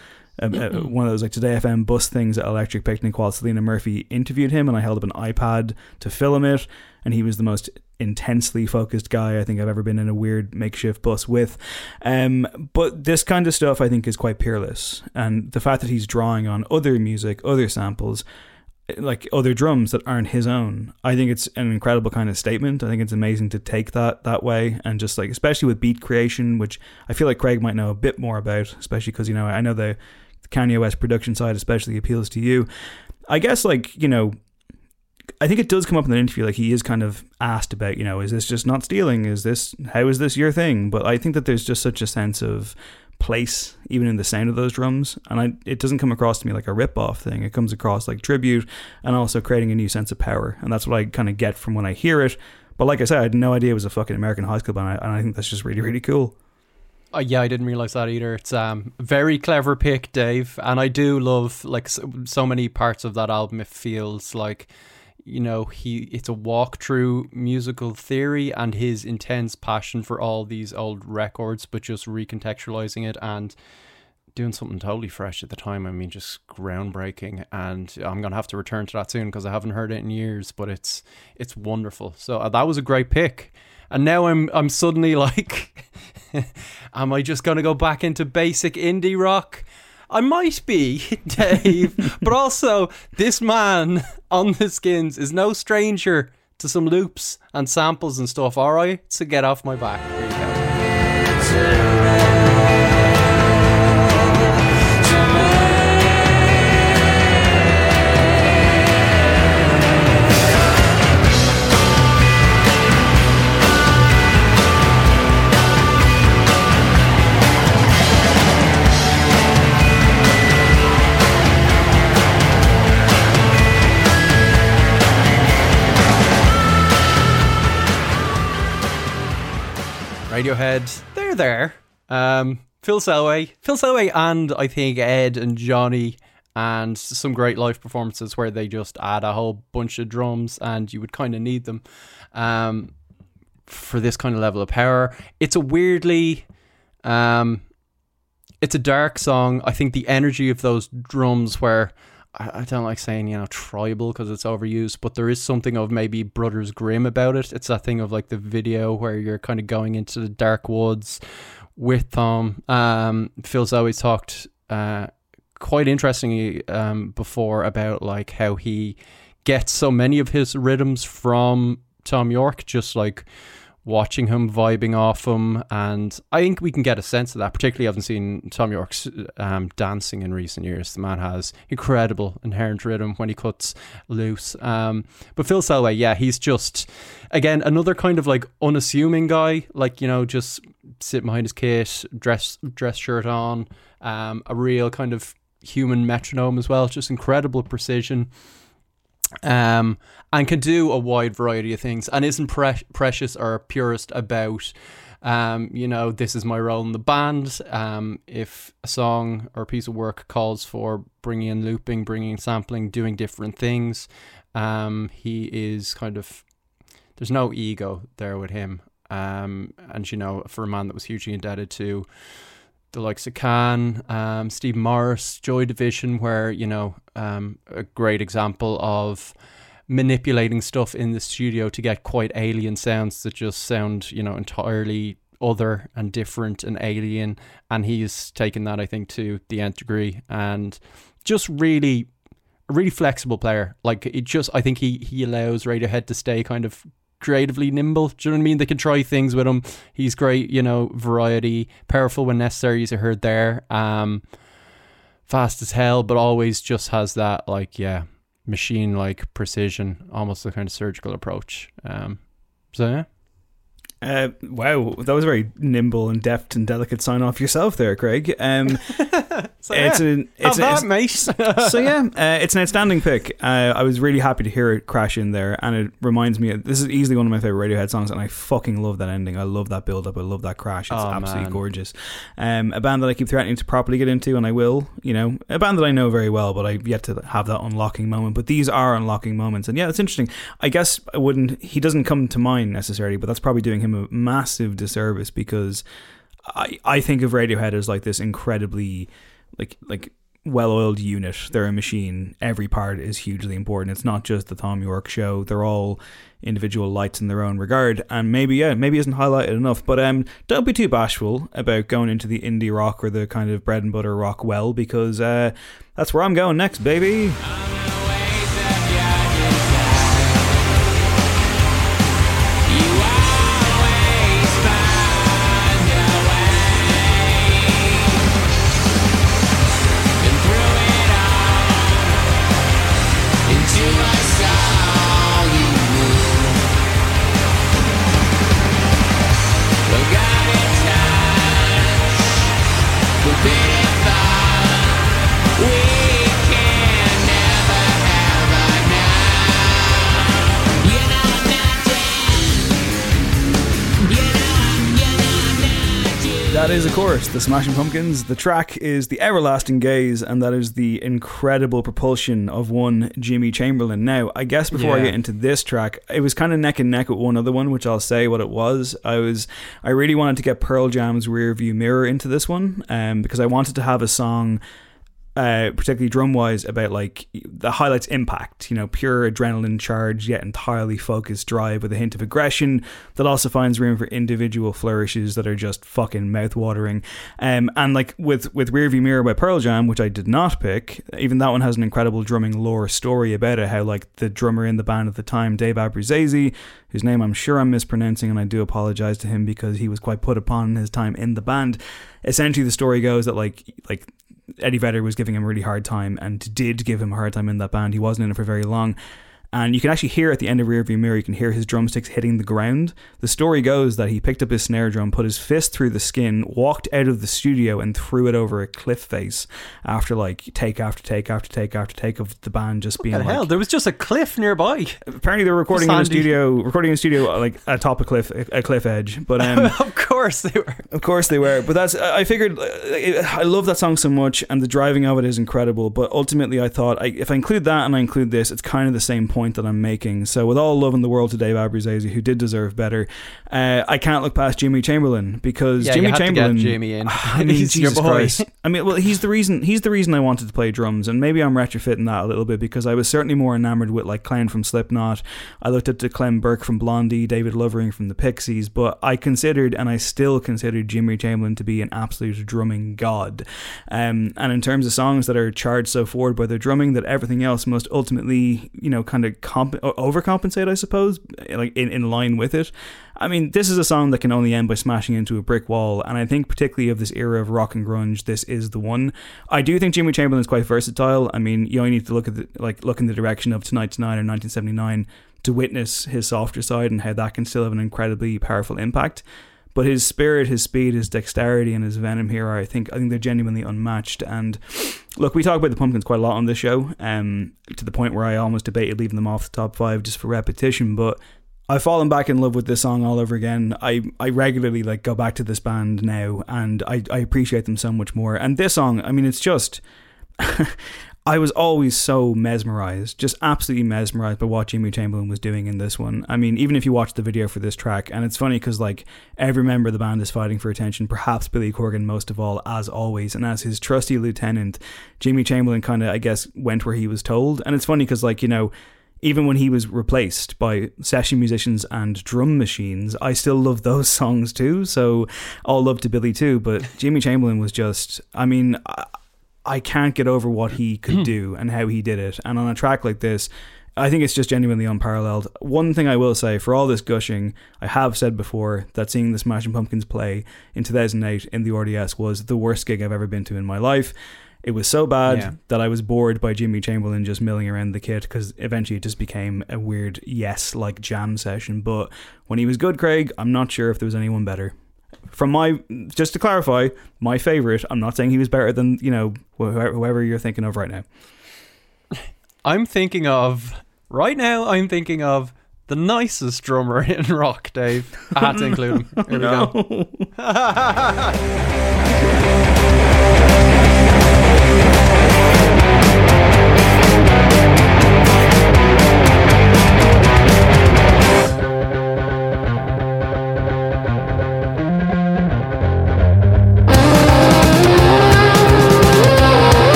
uh, uh, one of those like Today FM bus things at Electric Picnic while Selena Murphy interviewed him, and I held up an iPad to film it, and he was the most intensely focused guy I think I've ever been in a weird makeshift bus with. Um, but this kind of stuff I think is quite peerless, and the fact that he's drawing on other music, other samples. Like other drums that aren't his own, I think it's an incredible kind of statement. I think it's amazing to take that that way, and just like especially with beat creation, which I feel like Craig might know a bit more about, especially because you know I know the Kanye West production side especially appeals to you. I guess like, you know, I think it does come up in the interview like he is kind of asked about, you know, is this just not stealing? Is this how is this your thing? But I think that there's just such a sense of place even in the sound of those drums. And I, it doesn't come across to me like a rip-off thing. It comes across like tribute and also creating a new sense of power. And that's what I kind of get from when I hear it. But like I said I had no idea it was a fucking American high school band. And I think that's just really really cool.
Uh, yeah, I didn't realize that either. It's um very clever pick, Dave, and I do love like so, so, many parts of that album. It feels like you know he it's a walk through musical theory and his intense passion for all these old records, but just recontextualizing it and doing something totally fresh at the time. I mean, just groundbreaking, and I'm gonna have to return to that soon because I haven't heard it in years. But it's it's wonderful. So uh, that was a great pick. And now I'm I'm suddenly like, am I just gonna go back into basic indie rock? I might be, Dave, but also this man on the skins is no stranger to some loops and samples and stuff. All right, so get off my back. You go. Radiohead, they're there. Um, Phil Selway, Phil Selway, and I think Ed and Johnny, and some great live performances where they just add a whole bunch of drums, and you would kind of need them um, for this kind of level of power. It's a weirdly, um, it's a dark song. I think the energy of those drums, where I, don't like saying you know tribal because it's overused, but there is something of maybe Brothers Grimm about it. It's that thing of like the video where you're kind of going into the dark woods with Thom. Um, Phil's always talked uh, quite interestingly um, before about like how he gets so many of his rhythms from Thom Yorke, just like watching him vibing off him and I think we can get a sense of that particularly I haven't seen Thom Yorke's um, dancing in recent years. The man has incredible inherent rhythm when he cuts loose. Um, but Phil Selway yeah he's just again another kind of like unassuming guy. Like you know just sit behind his kit dress dress shirt on um, a real kind of human metronome as well. Just incredible precision um, and can do a wide variety of things and isn't pre- precious or purist about um, you know this is my role in the band um, if a song or a piece of work calls for bringing in looping bringing in sampling doing different things um, he is kind of there's no ego there with him. Um, and you know for a man that was hugely indebted to the likes of Can, um, Stephen Morris, Joy Division, where, you know, um, a great example of manipulating stuff in the studio to get quite alien sounds that just sound, you know, entirely other and different and alien. And he's taken that, I think, to the nth degree and just really, a really flexible player. Like, it just, I think he, he allows Radiohead to stay kind of creatively nimble. Do you know what I mean? They can try things with him. He's great, you know, variety, powerful when necessary, as I heard there. Um, fast as hell, but always just has that like yeah, machine like precision, almost a kind of surgical approach. Um, so yeah.
Uh, wow, that was a very nimble and deft and delicate sign off yourself there, Craig. Um,
so, yeah,
it's an it's,
that,
it's
mate.
so yeah, uh, it's an outstanding pick. Uh, I was really happy to hear it crash in there, and it reminds me. Of, this is easily one of my favorite Radiohead songs, and I fucking love that ending. I love that build up. I love that crash. It's
Oh,
absolutely
man.
gorgeous. Um, a band that I keep threatening to properly get into, and I will. You know, a band that I know very well, but I've yet to have that unlocking moment. But these are unlocking moments, and yeah, it's interesting. I guess I wouldn't. He doesn't come to mind necessarily, but that's probably doing him a massive disservice because I I think of Radiohead as like this incredibly like like well-oiled unit. They're a machine. Every part is hugely important. It's not just the Thom Yorke show. They're all individual lights in their own regard. And maybe yeah, maybe isn't highlighted enough. But um, don't be too bashful about going into the indie rock or the kind of bread and butter rock well because uh, that's where I'm going next, baby. That is, of course, the Smashing Pumpkins. The track is The Everlasting Gaze, and that is the incredible propulsion of one Jimmy Chamberlin. Now, I guess before I get into this track, it was kind of neck and neck with one other one, which I'll say what it was. I was, I really wanted to get Pearl Jam's Rear View Mirror into this one, um, because I wanted to have a song uh, particularly drum wise, about like the highlights impact. You know, pure adrenaline charge, yet entirely focused drive with a hint of aggression that also finds room for individual flourishes that are just fucking mouth watering. Um, and like with with Rearview Mirror by Pearl Jam, which I did not pick, even that one has an incredible drumming lore story about it. How like the drummer in the band at the time, Dave Abruzzese, whose name I'm sure I'm mispronouncing, and I do apologize to him because he was quite put upon in his time in the band. Essentially, the story goes that like like Eddie Vedder was giving him a really hard time and did give him a hard time in that band. He wasn't in it for very long. And you can actually hear at the end of Rearview Mirror, you can hear his drumsticks hitting the ground. The story goes that he picked up his snare drum, put his fist through the skin, walked out of the studio, and threw it over a cliff face after like take after take after take after take of the band just being
the
like.
hell? There was just a cliff nearby.
Apparently, they were recording in a studio, recording in a studio like atop a cliff, a cliff edge. But um,
of course they were.
of course they were, but that's I I figured uh, I love that song so much, and the driving of it is incredible. But ultimately, I thought I, if I include that and I include this, it's kind of the same point that I'm making. So with all love in the world to Dave Abruzzese, who did deserve better, uh, I can't look past Jimmy Chamberlin because
Yeah, you
Jimmy
to
Chamberlin,
Jimmy in.
I mean,
He's your
Jesus. Christ. I mean, well, he's the reason. He's the reason I wanted to play drums, and maybe I'm retrofitting that a little bit because I was certainly more enamored with like Clown from Slipknot. I looked at the Clem Burke from Blondie, David Lovering from the Pixies, but I considered, and I still consider Jimmy Chamberlin to be an absolute drumming god. Um, and in terms of songs that are charged so forward by their drumming, that everything else must ultimately, you know, kind of comp- overcompensate, I suppose, like in, in line with it. I mean, this is a song that can only end by smashing into a brick wall, and I think particularly of this era of rock and grunge, this is the one. I do think Jimmy Chamberlin is quite versatile. I mean, you only need to look at the, like look in the direction of Tonight Tonight or 1979 to witness his softer side and how that can still have an incredibly powerful impact. But his spirit, his speed, his dexterity, and his venom here are, I think, I think they're genuinely unmatched. And look, we talk about the Pumpkins quite a lot on this show, um, to the point where I almost debated leaving them off the top five just for repetition. But I've fallen back in love with this song all over again. I, I regularly like go back to this band now, and I, I appreciate them so much more. And this song, I mean, it's just. I was always so mesmerized, just absolutely mesmerized by what Jimmy Chamberlin was doing in this one. I mean, even if you watch the video for this track, and it's funny because like every member of the band is fighting for attention, perhaps Billy Corgan most of all, as always, and as his trusty lieutenant, Jimmy Chamberlin kind of, I guess, went where he was told. And it's funny because like you know even when he was replaced by session musicians and drum machines, I still love those songs too. So all love to Billy too. But Jimmy Chamberlin was just, I mean, I, can't get over what he could hmm. do and how he did it. And on a track like this, I think it's just genuinely unparalleled. One thing I will say for all this gushing, I have said before that seeing the Smashing Pumpkins play in 2008 in the RDS was the worst gig I've ever been to in my life. It was so bad
Yeah.
that I was bored by Jimmy Chamberlin just milling around the kit because eventually it just became a weird yes like jam session. But when he was good, Craig, I'm not sure if there was anyone better. From my, just to clarify, my favorite. I'm not saying he was better than you know whoever, you're thinking of right now.
I'm thinking of right now. I'm thinking of the nicest drummer in rock, Dave. I had to include him. Here we go.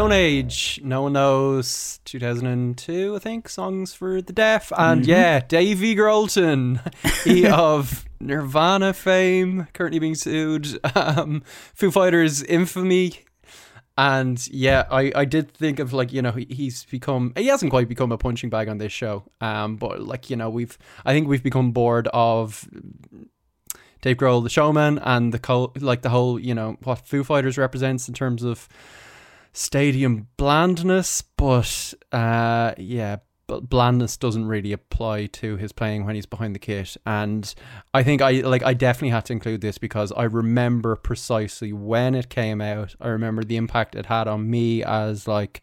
Stone Age. No one knows. 2002, I think. Songs for the Deaf. And
Mhm.
yeah, Davey Grolton. He of Nirvana fame, currently being sued. Um, Foo Fighters infamy. And yeah, I, I did think of like, you know, he, he's become, he hasn't quite become a punching bag on this show. Um, but like, you know, we've, I think we've become bored of Dave Grohl, the showman, and the co- like the whole, you know, what Foo Fighters represents in terms of stadium blandness. But uh, yeah, but blandness doesn't really apply to his playing when he's behind the kit. And I think I like I definitely had to include this because I remember precisely when it came out. I remember the impact it had on me as like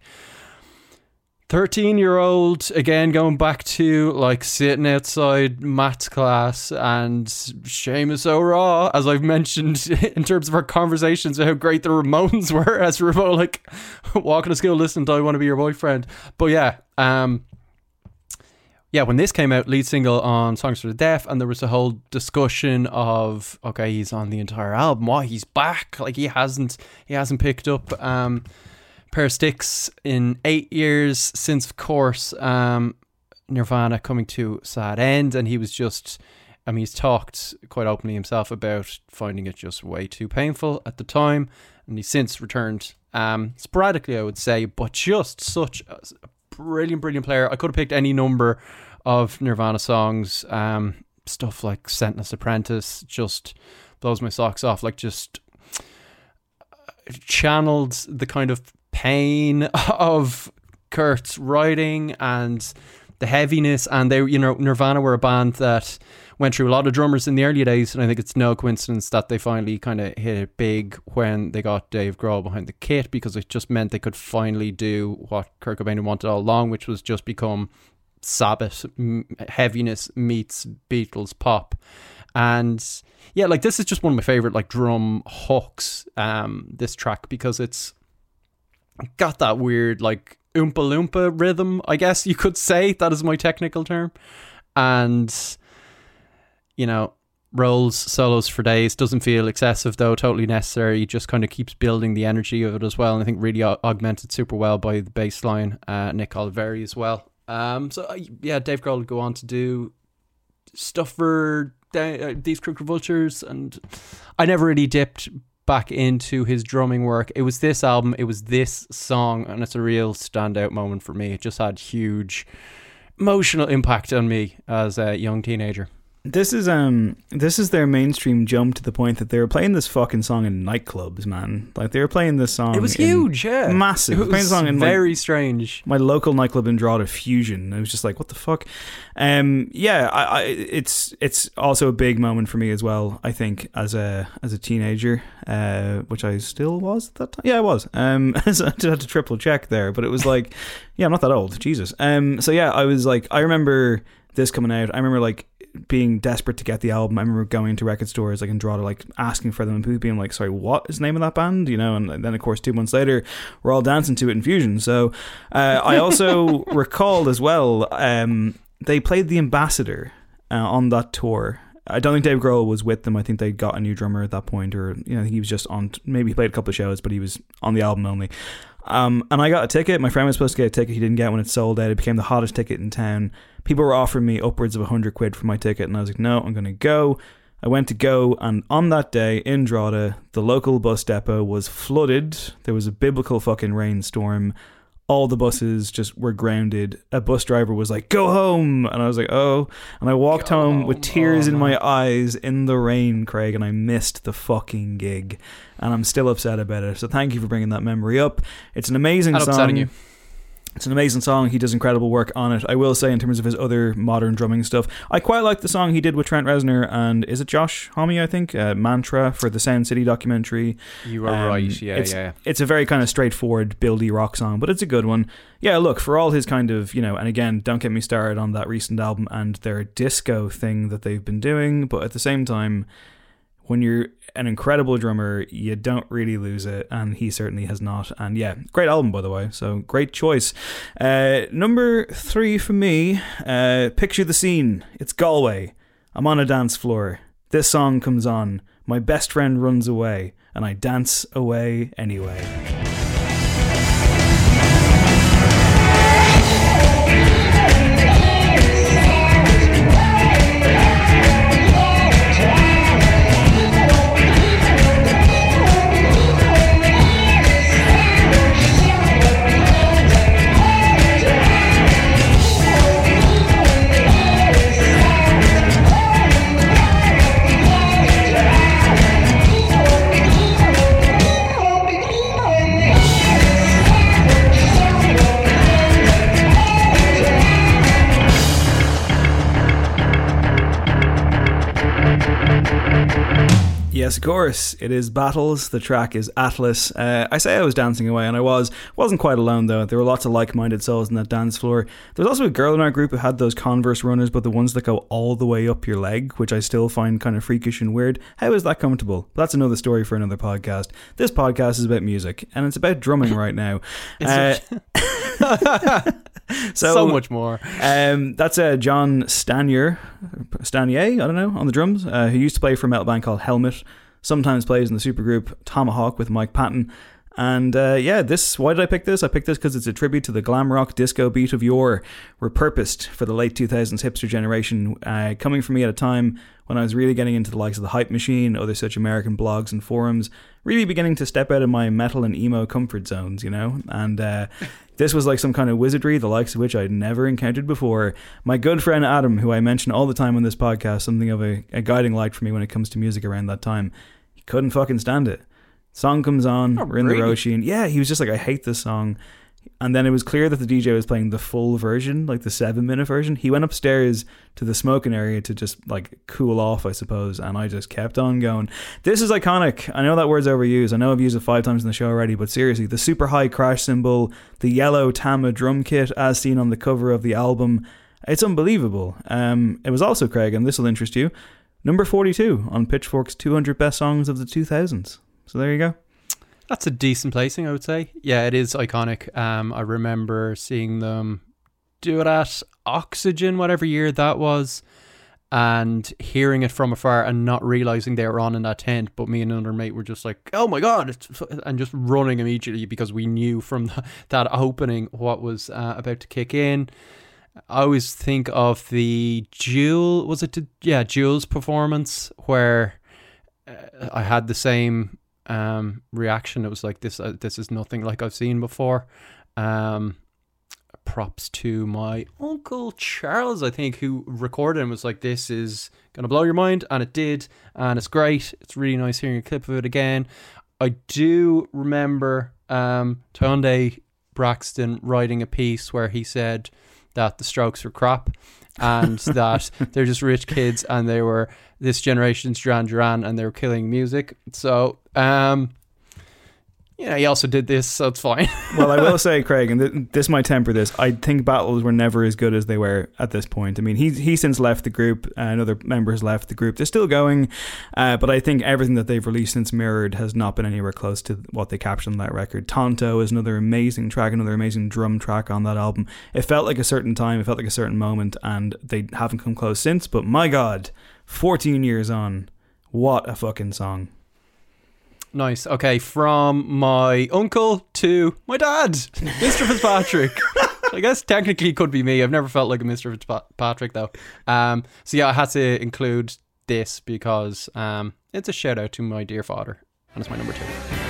13 year old again going back to like sitting outside maths class and Seamus O'Raw as I've mentioned in terms of our conversations how great the Ramones were as we were like walking to school listening to I Want to Be Your Boyfriend but yeah um yeah, when this came out, lead single on Songs for the Deaf, and there was a whole discussion of okay, he's on the entire album. Why he's back? Like he hasn't he hasn't picked up um pair of sticks in eight years since, of course, um, Nirvana coming to sad end, and he was just. I mean, he's talked quite openly himself about finding it just way too painful at the time, and he's since returned um, sporadically, I would say, but just such a brilliant, brilliant player. I could have picked any number of Nirvana songs. Um, stuff like Scentless Apprentice just blows my socks off. Like just channeled the kind of pain of Kurt's writing and the heaviness. And they, you know, Nirvana were a band that went through a lot of drummers in the early days, and I think it's no coincidence that they finally kind of hit it big when they got Dave Grohl behind the kit because it just meant they could finally do what Kurt Cobain wanted all along, which was just become Sabbath heaviness meets Beatles pop, and yeah, like this is just one of my favorite like drum hooks. Um, this track because it's got that weird like oompa loompa rhythm. I guess you could say that is my technical term, and you know, rolls solos for days. Doesn't feel excessive though, totally necessary. Just kind of keeps building the energy of it as well. And I think really augmented super well by the bass line, uh, Nick Oliveri as well. Um, so uh, yeah, Dave Grohl will go on to do stuff for uh, Them Crooked Vultures, and I never really dipped back into his drumming work. It was this album, it was this song, and it's a real standout moment for me. It just had huge emotional impact on me as a young teenager.
This is um this is their mainstream jump to the point that they were playing this fucking song in nightclubs, man. Like they were playing this song.
It was huge, yeah,
massive.
It was
song in
very
my,
strange.
My local nightclub in Drogheda, Fusion. I was just like, what the fuck? Um, yeah, I, I, it's it's also a big moment for me as well. I think as a as a teenager, uh, which I still was at that time. Yeah, I was. Um, so I had to triple check there, but it was like, yeah, I'm not that old. Jesus. Um, so yeah, I was like, I remember this coming out. I remember like being desperate to get the album. I remember going to record stores like in Drogheda, like asking for them, and people being like, "Sorry, what is the name of that band?" You know, and then of course two months later, we're all dancing to it in Fusion. So uh, I also recalled as well, um, they played the Ambassador uh, on that tour. I don't think Dave Grohl was with them. I think they got a new drummer at that point, or you know, he was just on. Maybe he played a couple of shows, but he was on the album only. Um, and I got a ticket. My friend was supposed to get a ticket. He didn't get when it sold out. It became the hottest ticket in town. People were offering me upwards of 100 quid for my ticket. And I was like, no, I'm going to go. I went to go. And on that day in Drogheda, the local bus depot was flooded. There was a biblical fucking rainstorm all the buses just were grounded. A bus driver was like, "Go home," and I was like, "Oh!" And I walked Go home with tears oh, in my eyes in the rain, Craig, and I missed the fucking gig, and I'm still upset about it. So thank you for bringing that memory up. It's an amazing song. It's an amazing song. He does incredible work on it. I will say, in terms of his other modern drumming stuff, I quite like the song he did with Trent Reznor and is it Josh Homme? I think uh, Mantra for the Sound City documentary.
You are um, right. Yeah,
it's,
yeah.
It's a very kind of straightforward, buildy rock song, but it's a good one. Yeah, look for all his kind of you know, and again, don't get me started on that recent album and their disco thing that they've been doing, but at the same time when you're an incredible drummer, you don't really lose it, and he certainly has not. And yeah, great album by the way, so great choice. Uh, number three for me, uh, picture the scene. It's Galway. I'm on a dance floor. This song comes on. My best friend runs away, and I dance away anyway. Yes, of course. It is Battles. The track is Atlas. Uh, I say I was dancing away, and I was. wasn't quite alone though. There were lots of like-minded souls in that dance floor. There was also a girl in our group who had those Converse runners, but the ones that go all the way up your leg, which I still find kind of freakish and weird. How is that comfortable? That's another story for another podcast. This podcast is about music, and it's about drumming right now. Uh,
so, so much more.
Um, that's uh, John Stanier, Stanier, I don't know, on the drums, uh, who used to play for a metal band called Helmet. Sometimes plays in the supergroup Tomahawk with Mike Patton. And uh, yeah, this. Why did I pick this? I picked this because it's a tribute to the glam rock disco beat of yore, repurposed for the late 2000s hipster generation. Uh, coming from me at a time when I was really getting into the likes of the Hype Machine, other such American blogs and forums, really beginning to step out of my metal and emo comfort zones, you know, and uh, This was like some kind of wizardry, the likes of which I'd never encountered before. My good friend Adam, who I mention all the time on this podcast, something of a, a guiding light for me when it comes to music around that time, he couldn't fucking stand it. Song comes on,
Oh,
we're in the
really?
Roshi, and yeah, he was just like, I hate this song. And then it was clear that the DJ was playing the full version, like the seven minute version. He went upstairs to the smoking area to just like cool off, I suppose. And I just kept on going. This is iconic. I know that word's overused. I know I've used it five times in the show already, but seriously, the super high crash cymbal, the yellow Tama drum kit as seen on the cover of the album, it's unbelievable. Um, it was also, Craig, and this will interest you, number 42 on Pitchfork's 200 Best Songs of the 2000s. So there you go.
That's a decent placing, I would say. Yeah, it is iconic. Um, I remember seeing them do it at Oxygen, whatever year that was, and hearing it from afar and not realizing they were on in that tent. But me and another mate were just like, "Oh my god!" And just running immediately because we knew from the, that opening what was uh, about to kick in. I always think of the Jewel. Was it? Yeah, Jewel's performance where uh, I had the same um, reaction. It was like this. Uh, this is nothing like I've seen before. Um, props to my uncle Charles, I think, who recorded and was like, "This is gonna blow your mind," and it did, and it's great. It's really nice hearing a clip of it again. I do remember um, Braxton writing a piece where he said that the Strokes were crap and that they're just rich kids and they were this generation's Duran Duran and they were killing music. So, um, yeah, he also did this, so it's fine.
well, I will say, Craig, and th- this might temper this. I think battles were never as good as they were at this point. I mean, he he since left the group. Uh, another member has left the group. They're still going, uh, but I think everything that they've released since Mirrored has not been anywhere close to what they captured on that record. Tonto is another amazing track, another amazing drum track on that album. It felt like a certain time. It felt like a certain moment, and they haven't come close since. But my God, fourteen years on, what a fucking song!
Nice. Okay, from my uncle to my dad, Mr. Fitzpatrick. I guess technically it could be me. I've never felt like a Mr. Fitzpatrick though. Um, so yeah, I had to include this because um, it's a shout out to my dear father, and it's my number two.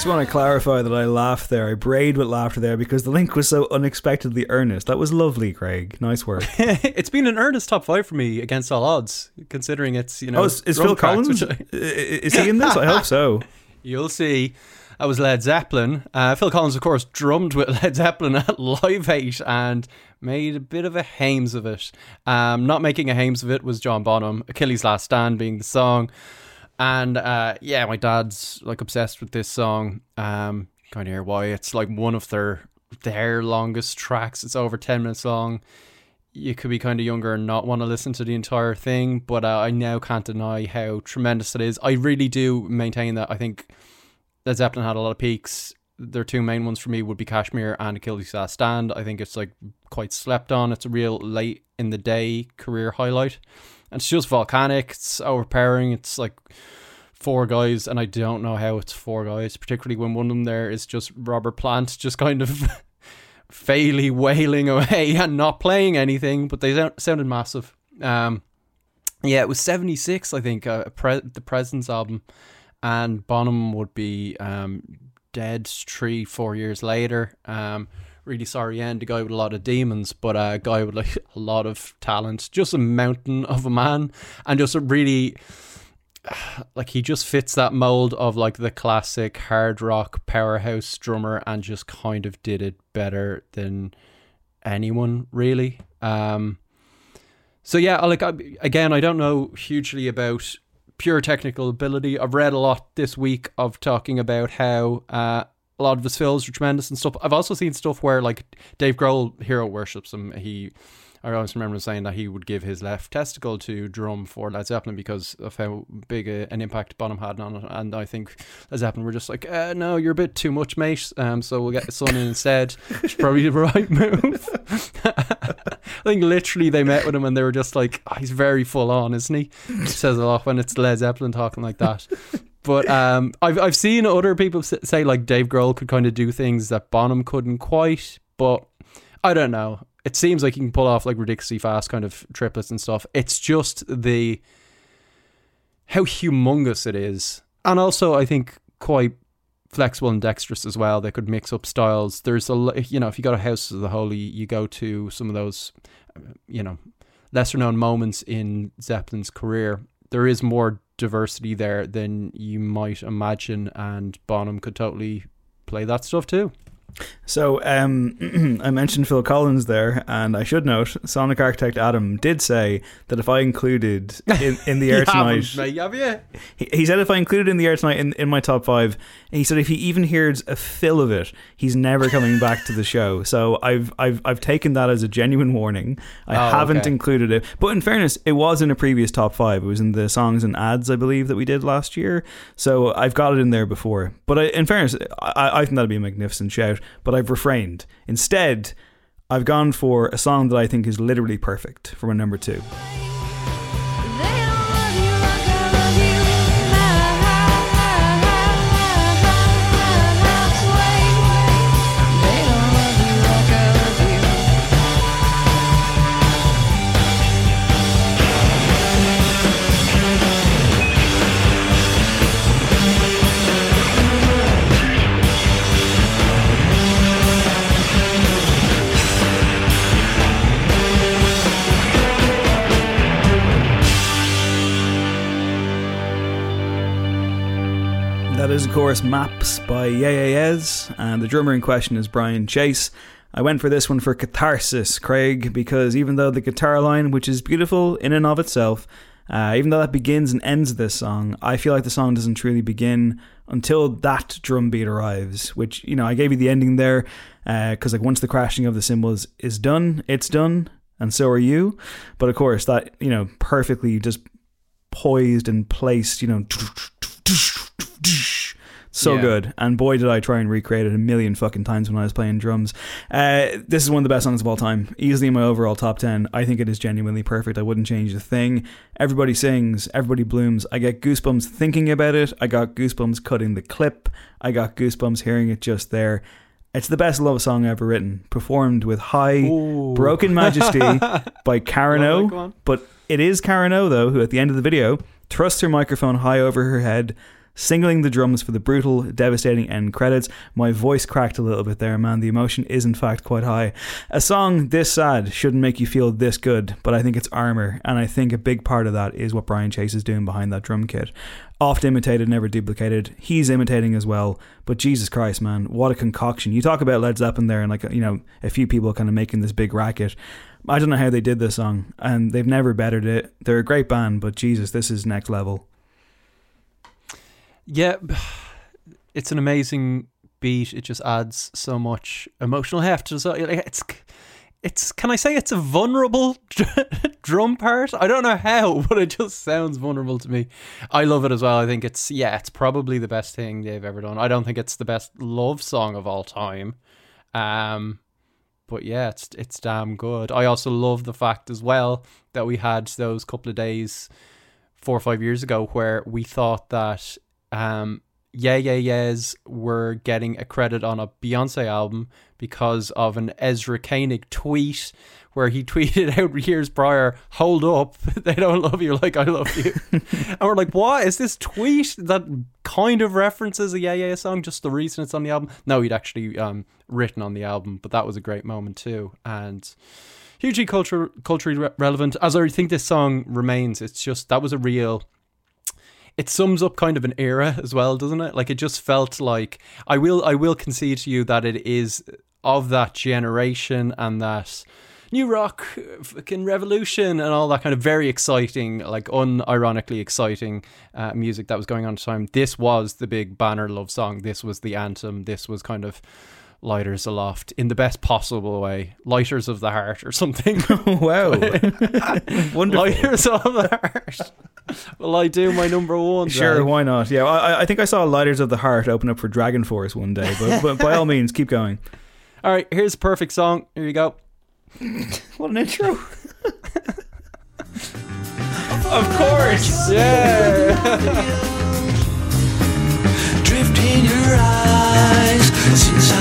Just want to clarify that I laughed there. I brayed with laughter there because the link was so unexpectedly earnest. That was lovely, Craig. Nice work.
it's been an earnest top five for me against all odds, considering it's you know.
oh, is, is Phil
tracks,
Collins?
I-
Is he in this? I hope so.
You'll see. I was Led Zeppelin. Uh, Phil Collins, of course, drummed with Led Zeppelin at Live 8 and made a bit of a hames of it. Um, not making a hames of it was John Bonham. Achilles' Last Stand being the song. And uh, yeah, my dad's like obsessed with this song. Um, kind of hear why. It's like one of their their longest tracks. It's over 10 minutes long. You could be kind of younger and not want to listen to the entire thing, but uh, I now can't deny how tremendous it is. I really do maintain that. I think Led Zeppelin had a lot of peaks. Their two main ones for me would be Kashmir and Achilles' Last Stand. I think it's like quite slept on. It's a real late in the day career highlight. And it's just volcanic. It's overpowering. It's like four guys, and I don't know how it's four guys, particularly when one of them there is just Robert Plant, just kind of faily wailing away and not playing anything, but they sound, sounded massive. Um, yeah, it was 76, I think, uh, pre- the Presence album, and Bonham would be um, dead three, four years later. Um, really sorry end, a guy with a lot of demons, but a guy with like a lot of talent, just a mountain of a man, and just a really like he just fits that mold of like the classic hard rock powerhouse drummer and just kind of did it better than anyone really um so yeah like I, again i don't know hugely about pure technical ability. I've read a lot this week of talking about how uh a lot of his fills are tremendous and stuff. I've also seen stuff where like dave grohl hero worships him he I always remember him saying that he would give his left testicle to drum for Led Zeppelin because of how big a, an impact Bonham had on it. And I think Led Zeppelin were just like, uh, no, you're a bit too much, mate. Um, so we'll get his son in instead. It's probably the right move. I think literally they met with him and they were just like, oh, he's very full on, isn't he? Says a lot when it's Led Zeppelin talking like that. But um, I've I've seen other people say like Dave Grohl could kind of do things that Bonham couldn't quite, but I don't know. It seems like he can pull off like ridiculously fast kind of triplets and stuff. It's just the how humongous it is, and also I think quite flexible and dexterous as well. They could mix up styles. There's a you know if you go to House of the Holy, you go to some of those um, you know lesser known moments in Zeppelin's career. There is more diversity there than you might imagine, and Bonham could totally play that stuff too.
So um, I mentioned Phil Collins there, and I should note Sonic Architect Adam did say that if I included in, in the air tonight,
have you?
He, he, said if I included in the air tonight in, in my top five, he said if he even hears a fill of it, he's never coming back to the show. So I've I've I've taken that as a genuine warning. I oh, haven't okay. included it, but in fairness, it was in a previous top five. It was in the songs and ads, I believe, that we did last year. So I've got it in there before. But I, in fairness, I, I think that'd be a magnificent shout but I've refrained. Instead, I've gone for a song that I think is literally perfect for my number two. Course, Maps by Yeah and the drummer in question is Brian Chase. I went for this one for Catharsis, Craig, because even though the guitar line, which is beautiful in and of itself, uh, even though that begins and ends this song, I feel like the song doesn't truly begin until that drum beat arrives. Which you know, I gave you the ending there because uh, like once the crashing of the cymbals is done, it's done, and so are you. But of course, that you know, perfectly just poised and placed, you know so yeah. good. And boy, did I try and recreate it a million fucking times when I was playing drums. Uh, this is one of the best songs of all time. Easily in my overall top 10. I think it is genuinely perfect. I wouldn't change a thing. Everybody sings, everybody blooms. I get goosebumps thinking about it. I got goosebumps cutting the clip. I got goosebumps hearing it just there. It's the best love song ever written, performed with high, Ooh. broken majesty by Karen O. But it is Karen O, though, who at the end of the video thrusts her microphone high over her head singling the drums for the brutal, devastating end credits. My voice cracked a little bit there, man. The emotion is, in fact, quite high. A song this sad shouldn't make you feel this good, but I think it's armor, and I think a big part of that is what Brian Chase is doing behind that drum kit. Oft imitated, never duplicated. He's imitating as well, but Jesus Christ, man, what a concoction! You talk about Led Zeppelin there, and like you know, a few people kind of making this big racket. I don't know how they did this song, and they've never bettered it. They're a great band, but Jesus, this is next level.
Yeah, it's an amazing beat. It just adds so much emotional heft. So it's it's can I say it's a vulnerable drum part? I don't know how, but it just sounds vulnerable to me. I love it as well. I think it's yeah, it's probably the best thing they've ever done. I don't think it's the best love song of all time. Um but yeah, it's it's damn good. I also love the fact as well that we had those couple of days four or five years ago where we thought that um, Yeah Yeah Yeahs were getting a credit on a Beyonce album because of an Ezra Koenig tweet where he tweeted out years prior, "Hold up, they don't love you like I love you," and we're like, "What is this tweet that kind of references a Yeah Yeah song? Just the reason it's on the album? No, he'd actually um, written on the album, but that was a great moment too, and." Hugely culture, culturally re- relevant, as I think this song remains. It's just that was a real it sums up kind of an era as well, doesn't it? Like it just felt like I will I will concede to you that it is of that generation and that new rock fucking revolution and all that kind of very exciting like unironically exciting uh, music that was going on at the time. This was the big banner love song. This was the anthem. This was kind of lighters aloft in the best possible way. Lighters of the heart or something.
wow.
Wonderful. Lighters of the heart. Will I do my number one?
Sure, why not? Yeah, I, I think I saw Lighters of the Heart open up for Dragon Force one day, but, but by all means, keep going.
All right, here's a perfect song. Here you go.
what an intro! of course,
yeah.
Drift in your eyes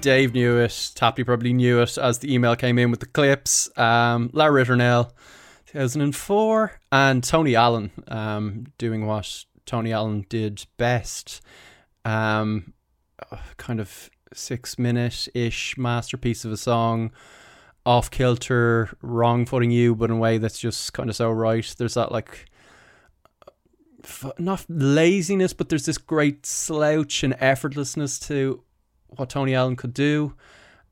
Dave knew it. Tapley probably knew it as the email came in with the clips. Um, La Ritournelle, 2004, and Tony Allen um, doing what Tony Allen did best. Um, kind of six minute ish masterpiece of a song. Off kilter, wrong footing you, but in a way that's just kind of so right. There's that like not laziness, but there's this great slouch and effortlessness to what Tony Allen could do.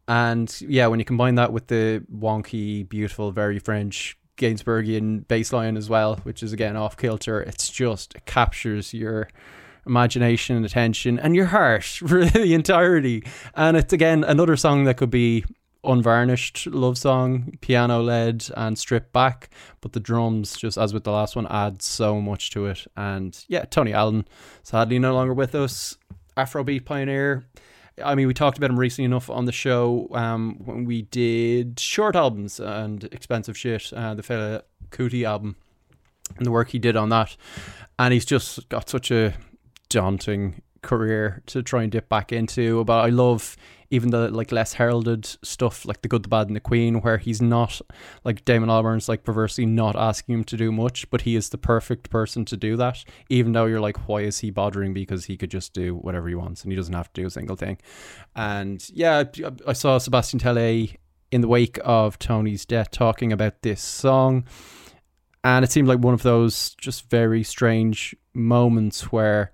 And yeah, when you combine that with the wonky, beautiful, very French Gainsbourgian bass line as well, which is again off kilter, it's just it captures your imagination and attention and your heart for the entirety. And it's again another song that could be unvarnished love song, piano led and stripped back, but the drums, just as with the last one, add so much to it. And yeah, Tony Allen, sadly no longer with us, Afrobeat pioneer. I mean, we talked about him recently enough on the show um, when we did short albums and expensive shit, uh, the Fela Kuti album, and the work he did on that. And he's just got such a daunting career to try and dip back into. But I love even the like less heralded stuff, like the Good, the Bad, and the Queen, where he's not like Damon Albarn's like perversely not asking him to do much, but he is the perfect person to do that. Even though you're like, why is he bothering? Because he could just do whatever he wants and he doesn't have to do a single thing. And yeah, I, saw Sebastian Tellier in the wake of Tony's death talking about this song. And it seemed like one of those just very strange moments where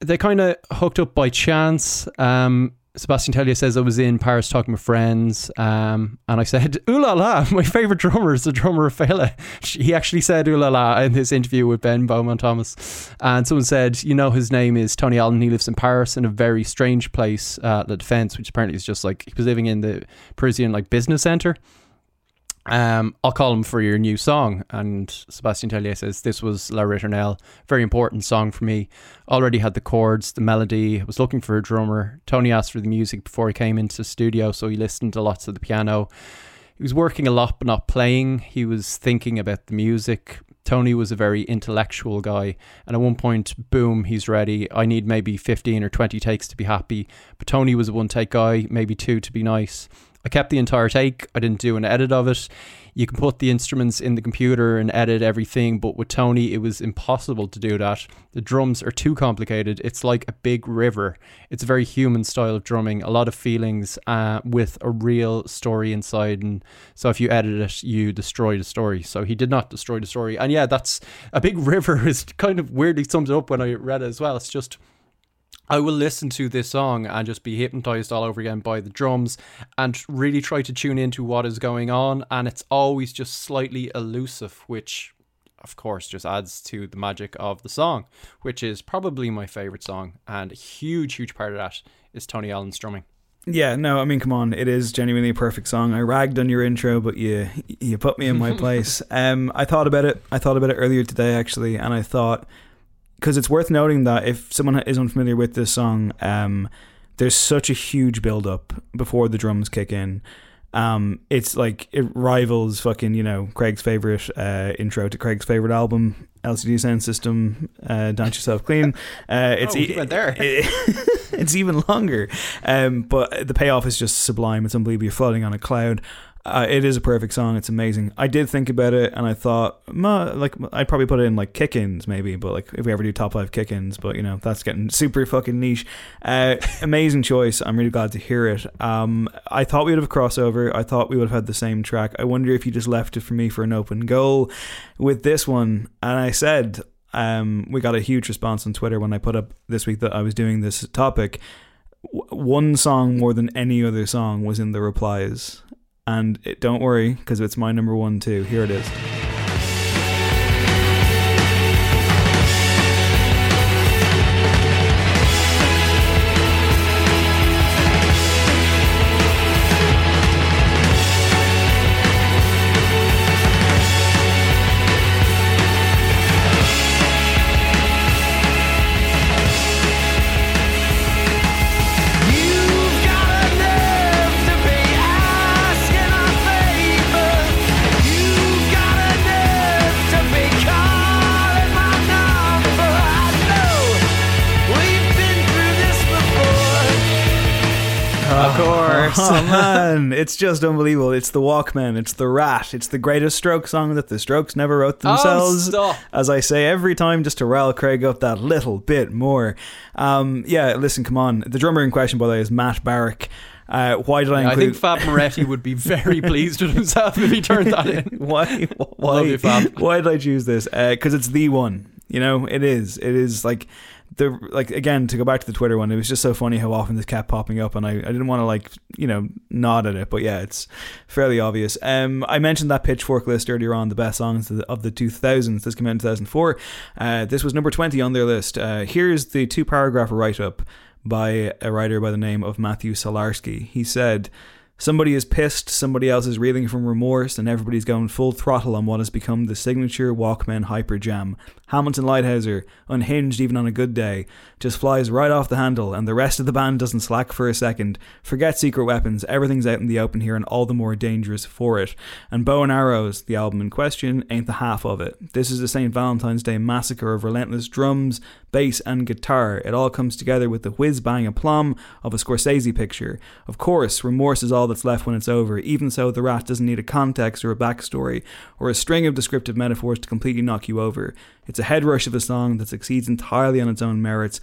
they kind of hooked up by chance. Um, Sebastian Tellier says I was in Paris talking with friends, um, and I said, "Ooh la la!" My favorite drummer is the drummer of Fela. He actually said "Ooh la la" in his interview with Ben Beaumont Thomas, and someone said, "You know, his name is Tony Allen. He lives in Paris in a very strange place, uh, La Defense, which apparently is just like he was living in the Parisian like business center." Um, I'll call him for your new song. And Sebastian Tellier says, This was La Ritournelle, very important song for me. Already had the chords, the melody, I was looking for a drummer. Tony asked for the music before he came into the studio, so he listened to lots of the piano. He was working a lot, but not playing. He was thinking about the music. Tony was a very intellectual guy, and at one point, boom, he's ready. I need maybe 15 or 20 takes to be happy, but Tony was a one take guy, maybe two to be nice. I kept the entire take. I didn't do an edit of it. You can put the instruments in the computer and edit everything, but with Tony, it was impossible to do that. The drums are too complicated. It's like a big river. It's a very human style of drumming, a lot of feelings uh, with a real story inside. And so if you edit it, you destroy the story. So he did not destroy the story. And yeah, that's a big river is kind of weirdly sums it up when I read it as well. It's just I will listen to this song and just be hypnotized all over again by the drums and really try to tune into what is going on. And it's always just slightly elusive, which, of course, just adds to the magic of the song, which is probably my favorite song. And a huge, huge part of that is Tony Allen's drumming.
Yeah, no, I mean, come on, it is genuinely a perfect song. I ragged on your intro, but you you put me in my place. Um, I thought about it. I thought about it earlier today, actually, and I thought because it's worth noting that if someone is unfamiliar with this song, um, there's such a huge build up before the drums kick in. Um, it's like it rivals fucking you know Craig's favorite uh, intro to Craig's favorite album, LCD Sound System. Uh, Dance yourself clean. Uh, it's
oh, there.
It, it's even longer, um, but the payoff is just sublime. It's unbelievable. You're floating on a cloud. Uh, it is a perfect song. It's amazing. I did think about it, and I thought, like, I'd probably put it in like kick-ins, maybe. But like, if we ever do top five kick-ins, but you know, that's getting super fucking niche. Uh, amazing choice. I'm really glad to hear it. Um, I thought we would have crossover. I thought we would have had the same track. I wonder if you just left it for me for an open goal with this one. And I said, um, we got a huge response on Twitter when I put up this week that I was doing this topic. W- one song more than any other song was in the replies and it, don't worry because it's my number one too. Here it is.
Course.
Oh man, it's just unbelievable. It's the Walkmen. it's the Rat, it's the greatest stroke song that the Strokes never wrote
Oh,
themselves.
stop.
As I say every time, just to rile Craig up that little bit more. Um, yeah, listen, come on. The drummer in question, by the way, is Matt Barrick. Uh, why did I include?
I think Fab Moretti would be very pleased with himself if he turned that in.
why? Why?
You, Fab.
Why did I choose this? Because it's the one. You know, it is. It is like the like again to go back to the Twitter one. It was just so funny how often this kept popping up, and I, I didn't want to like you know nod at it, but yeah, it's fairly obvious. Um, I mentioned that Pitchfork list earlier on, the best songs of the, 2000s. This came out in 2004. Uh, this was number 20 on their list. Uh, here's the two paragraph write up by a writer by the name of Matthew Solarski. He said. Somebody is pissed, somebody else is reeling from remorse, and everybody's going full throttle on what has become the signature Walkmen hyper jam. Hamilton Leithauser, unhinged even on a good day, just flies right off the handle, and the rest of the band doesn't slack for a second. Forget secret weapons, everything's out in the open here and all the more dangerous for it. And Bow and Arrows, the album in question, ain't the half of it. This is the St. Valentine's Day massacre of relentless drums, bass, and guitar. It all comes together with the whiz bang aplomb of a Scorsese picture. Of course, remorse is all that's left when it's over. Even so, The Rat doesn't need a context or a backstory or a string of descriptive metaphors to completely knock you over. It's a head rush of a song that succeeds entirely on its own merits,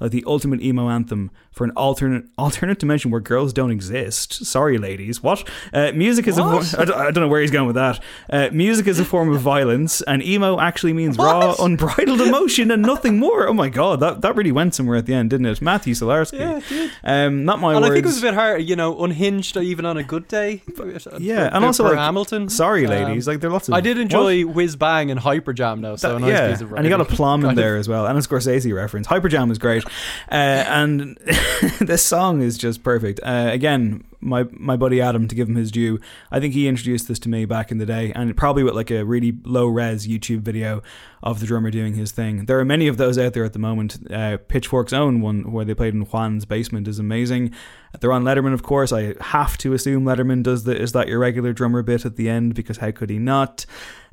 like the ultimate emo anthem for an alternate alternate dimension where girls don't exist. Sorry, ladies. What? Uh, music is
What?
a. I don't, I don't know where he's going with that. Uh, music is a form of violence, and emo actually means raw, unbridled emotion and nothing more. Oh my god, that, that really went somewhere at the end, didn't it? Matthew Solarski.
Yeah, it.
Um, not my
and
words.
I think it was a bit hard, you know, unhinged even on a good day.
yeah, and also like,
Hamilton.
Sorry,
Um,
ladies. Like there are lots of.
I did enjoy
What?
Whiz Bang and Hyper Jam though, so
That-
a nice
yeah,
piece of
and you got a plum in there as well, and a Scorsese reference. Hyperjam was great, uh, and this song is just perfect. Uh, again, my my buddy Adam, to give him his due, I think he introduced this to me back in the day, and probably with like a really low res YouTube video of the drummer doing his thing. There are many of those out there at the moment. Uh, Pitchfork's own one, where they played in Juan's basement, is amazing. They're on Letterman, of course. I have to assume Letterman does the is that your regular drummer bit at the end because how could he not?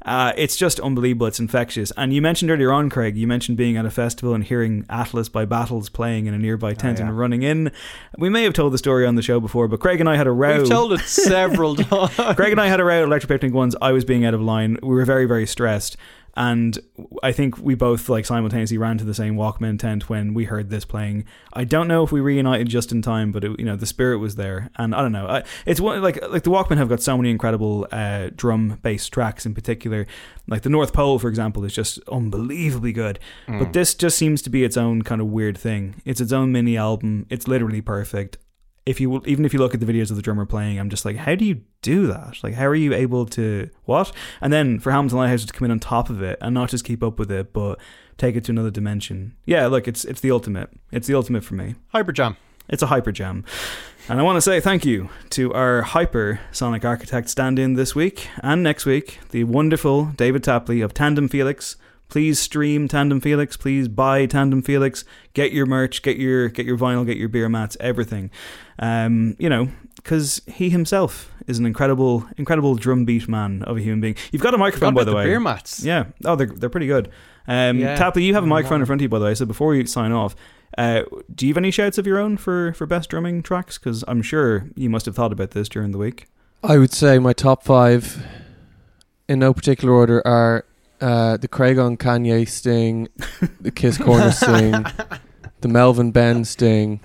Uh, it's just unbelievable. It's infectious. And you mentioned earlier on, Craig, you mentioned being at a festival and hearing Atlas by Battles playing in a nearby tent
yeah.
and running in. We may have told the story on the show before, but Craig and I had a row.
We've told it several times.
Craig and I had a row at Electric Picnic once. I was being out of line. We were very, very stressed. And I think we both like simultaneously ran to the same Walkmen tent when we heard this playing. I don't know if we reunited just in time, but it, you know the spirit was there, and I don't know. I, it's one like like the Walkmen have got so many incredible uh, drum based tracks in particular. Like the North Pole, for example, is just unbelievably good.
Mm.
But this just seems to be its own kind of weird thing. It's its own mini album. It's literally perfect if you even if you look at the videos of the drummer playing, I'm just like, how do you do that? Like, how are you able to what? And then for Hamilton Leithauser to come in on top of it and not just keep up with it, but take it to another dimension. Yeah, look, it's it's the ultimate. It's the ultimate for me.
Hyper Jam.
It's a hyper jam. And I want to say thank you to our hyper sonic architect stand in this week and next week, the wonderful David Tapley of Tandem Felix. Please stream Tandem Felix. Please buy Tandem Felix. Get your merch. Get your get your vinyl. Get your beer mats. Everything. Um, you know, because he himself is an incredible, incredible drum beat man of a human being. You've got a microphone, by
about
the,
the
way.
beer mats.
Yeah. Oh, they're they're pretty good. Um,
Yeah.
Tapley, you have a microphone in front of you, by the way. So before you sign off, uh, do you have any shouts of your own for for best drumming tracks? Because I'm sure you must have thought about this during the week.
I would say my top five, in no particular order, are uh, the Craig on Kanye sting, the Kiss Corner sting, the Melvin Ben sting,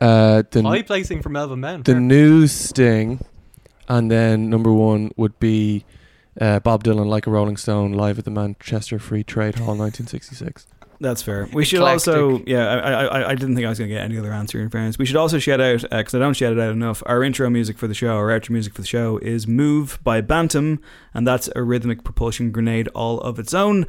uh, the
High placing for Melvin Ben.
the news sting, and then number one would be uh, Bob Dylan, like a Rolling Stone, live at the Manchester Free Trade Hall, 1966.
That's fair. We should
Eclectic.
also, yeah, I, I, I- didn't think I was going to get any other answer in fairness. We should also shout out, because I don't shout it out enough, our intro music for the show, our outro music for the show is Move by Bantam, and that's a rhythmic propulsion grenade all of its own.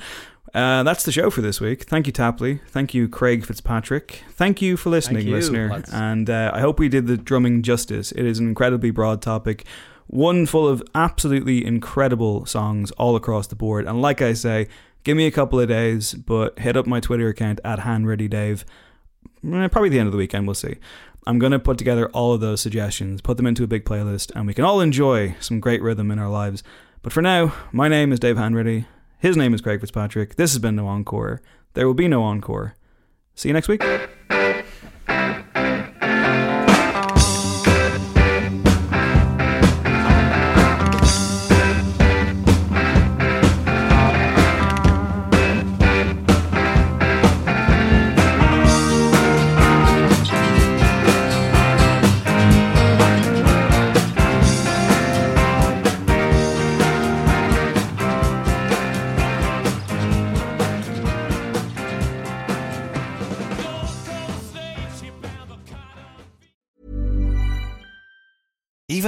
Uh, that's the show for this week. Thank you, Tapley. Thank you, Craig Fitzpatrick. Thank you for listening,
you,
listener.
lads.
And uh, I hope we did the drumming justice. It is an incredibly broad topic, one full of absolutely incredible songs all across the board. And like I say, give me a couple of days, but hit up my Twitter account at HanrattyDave. Eh, Probably the end of the weekend, we'll see. I'm going to put together all of those suggestions, put them into a big playlist, and we can all enjoy some great rhythm in our lives. But for now, my name is Dave Hanratty. His name is Craig Fitzpatrick. This has been No Encore. There will be no encore. See you next week.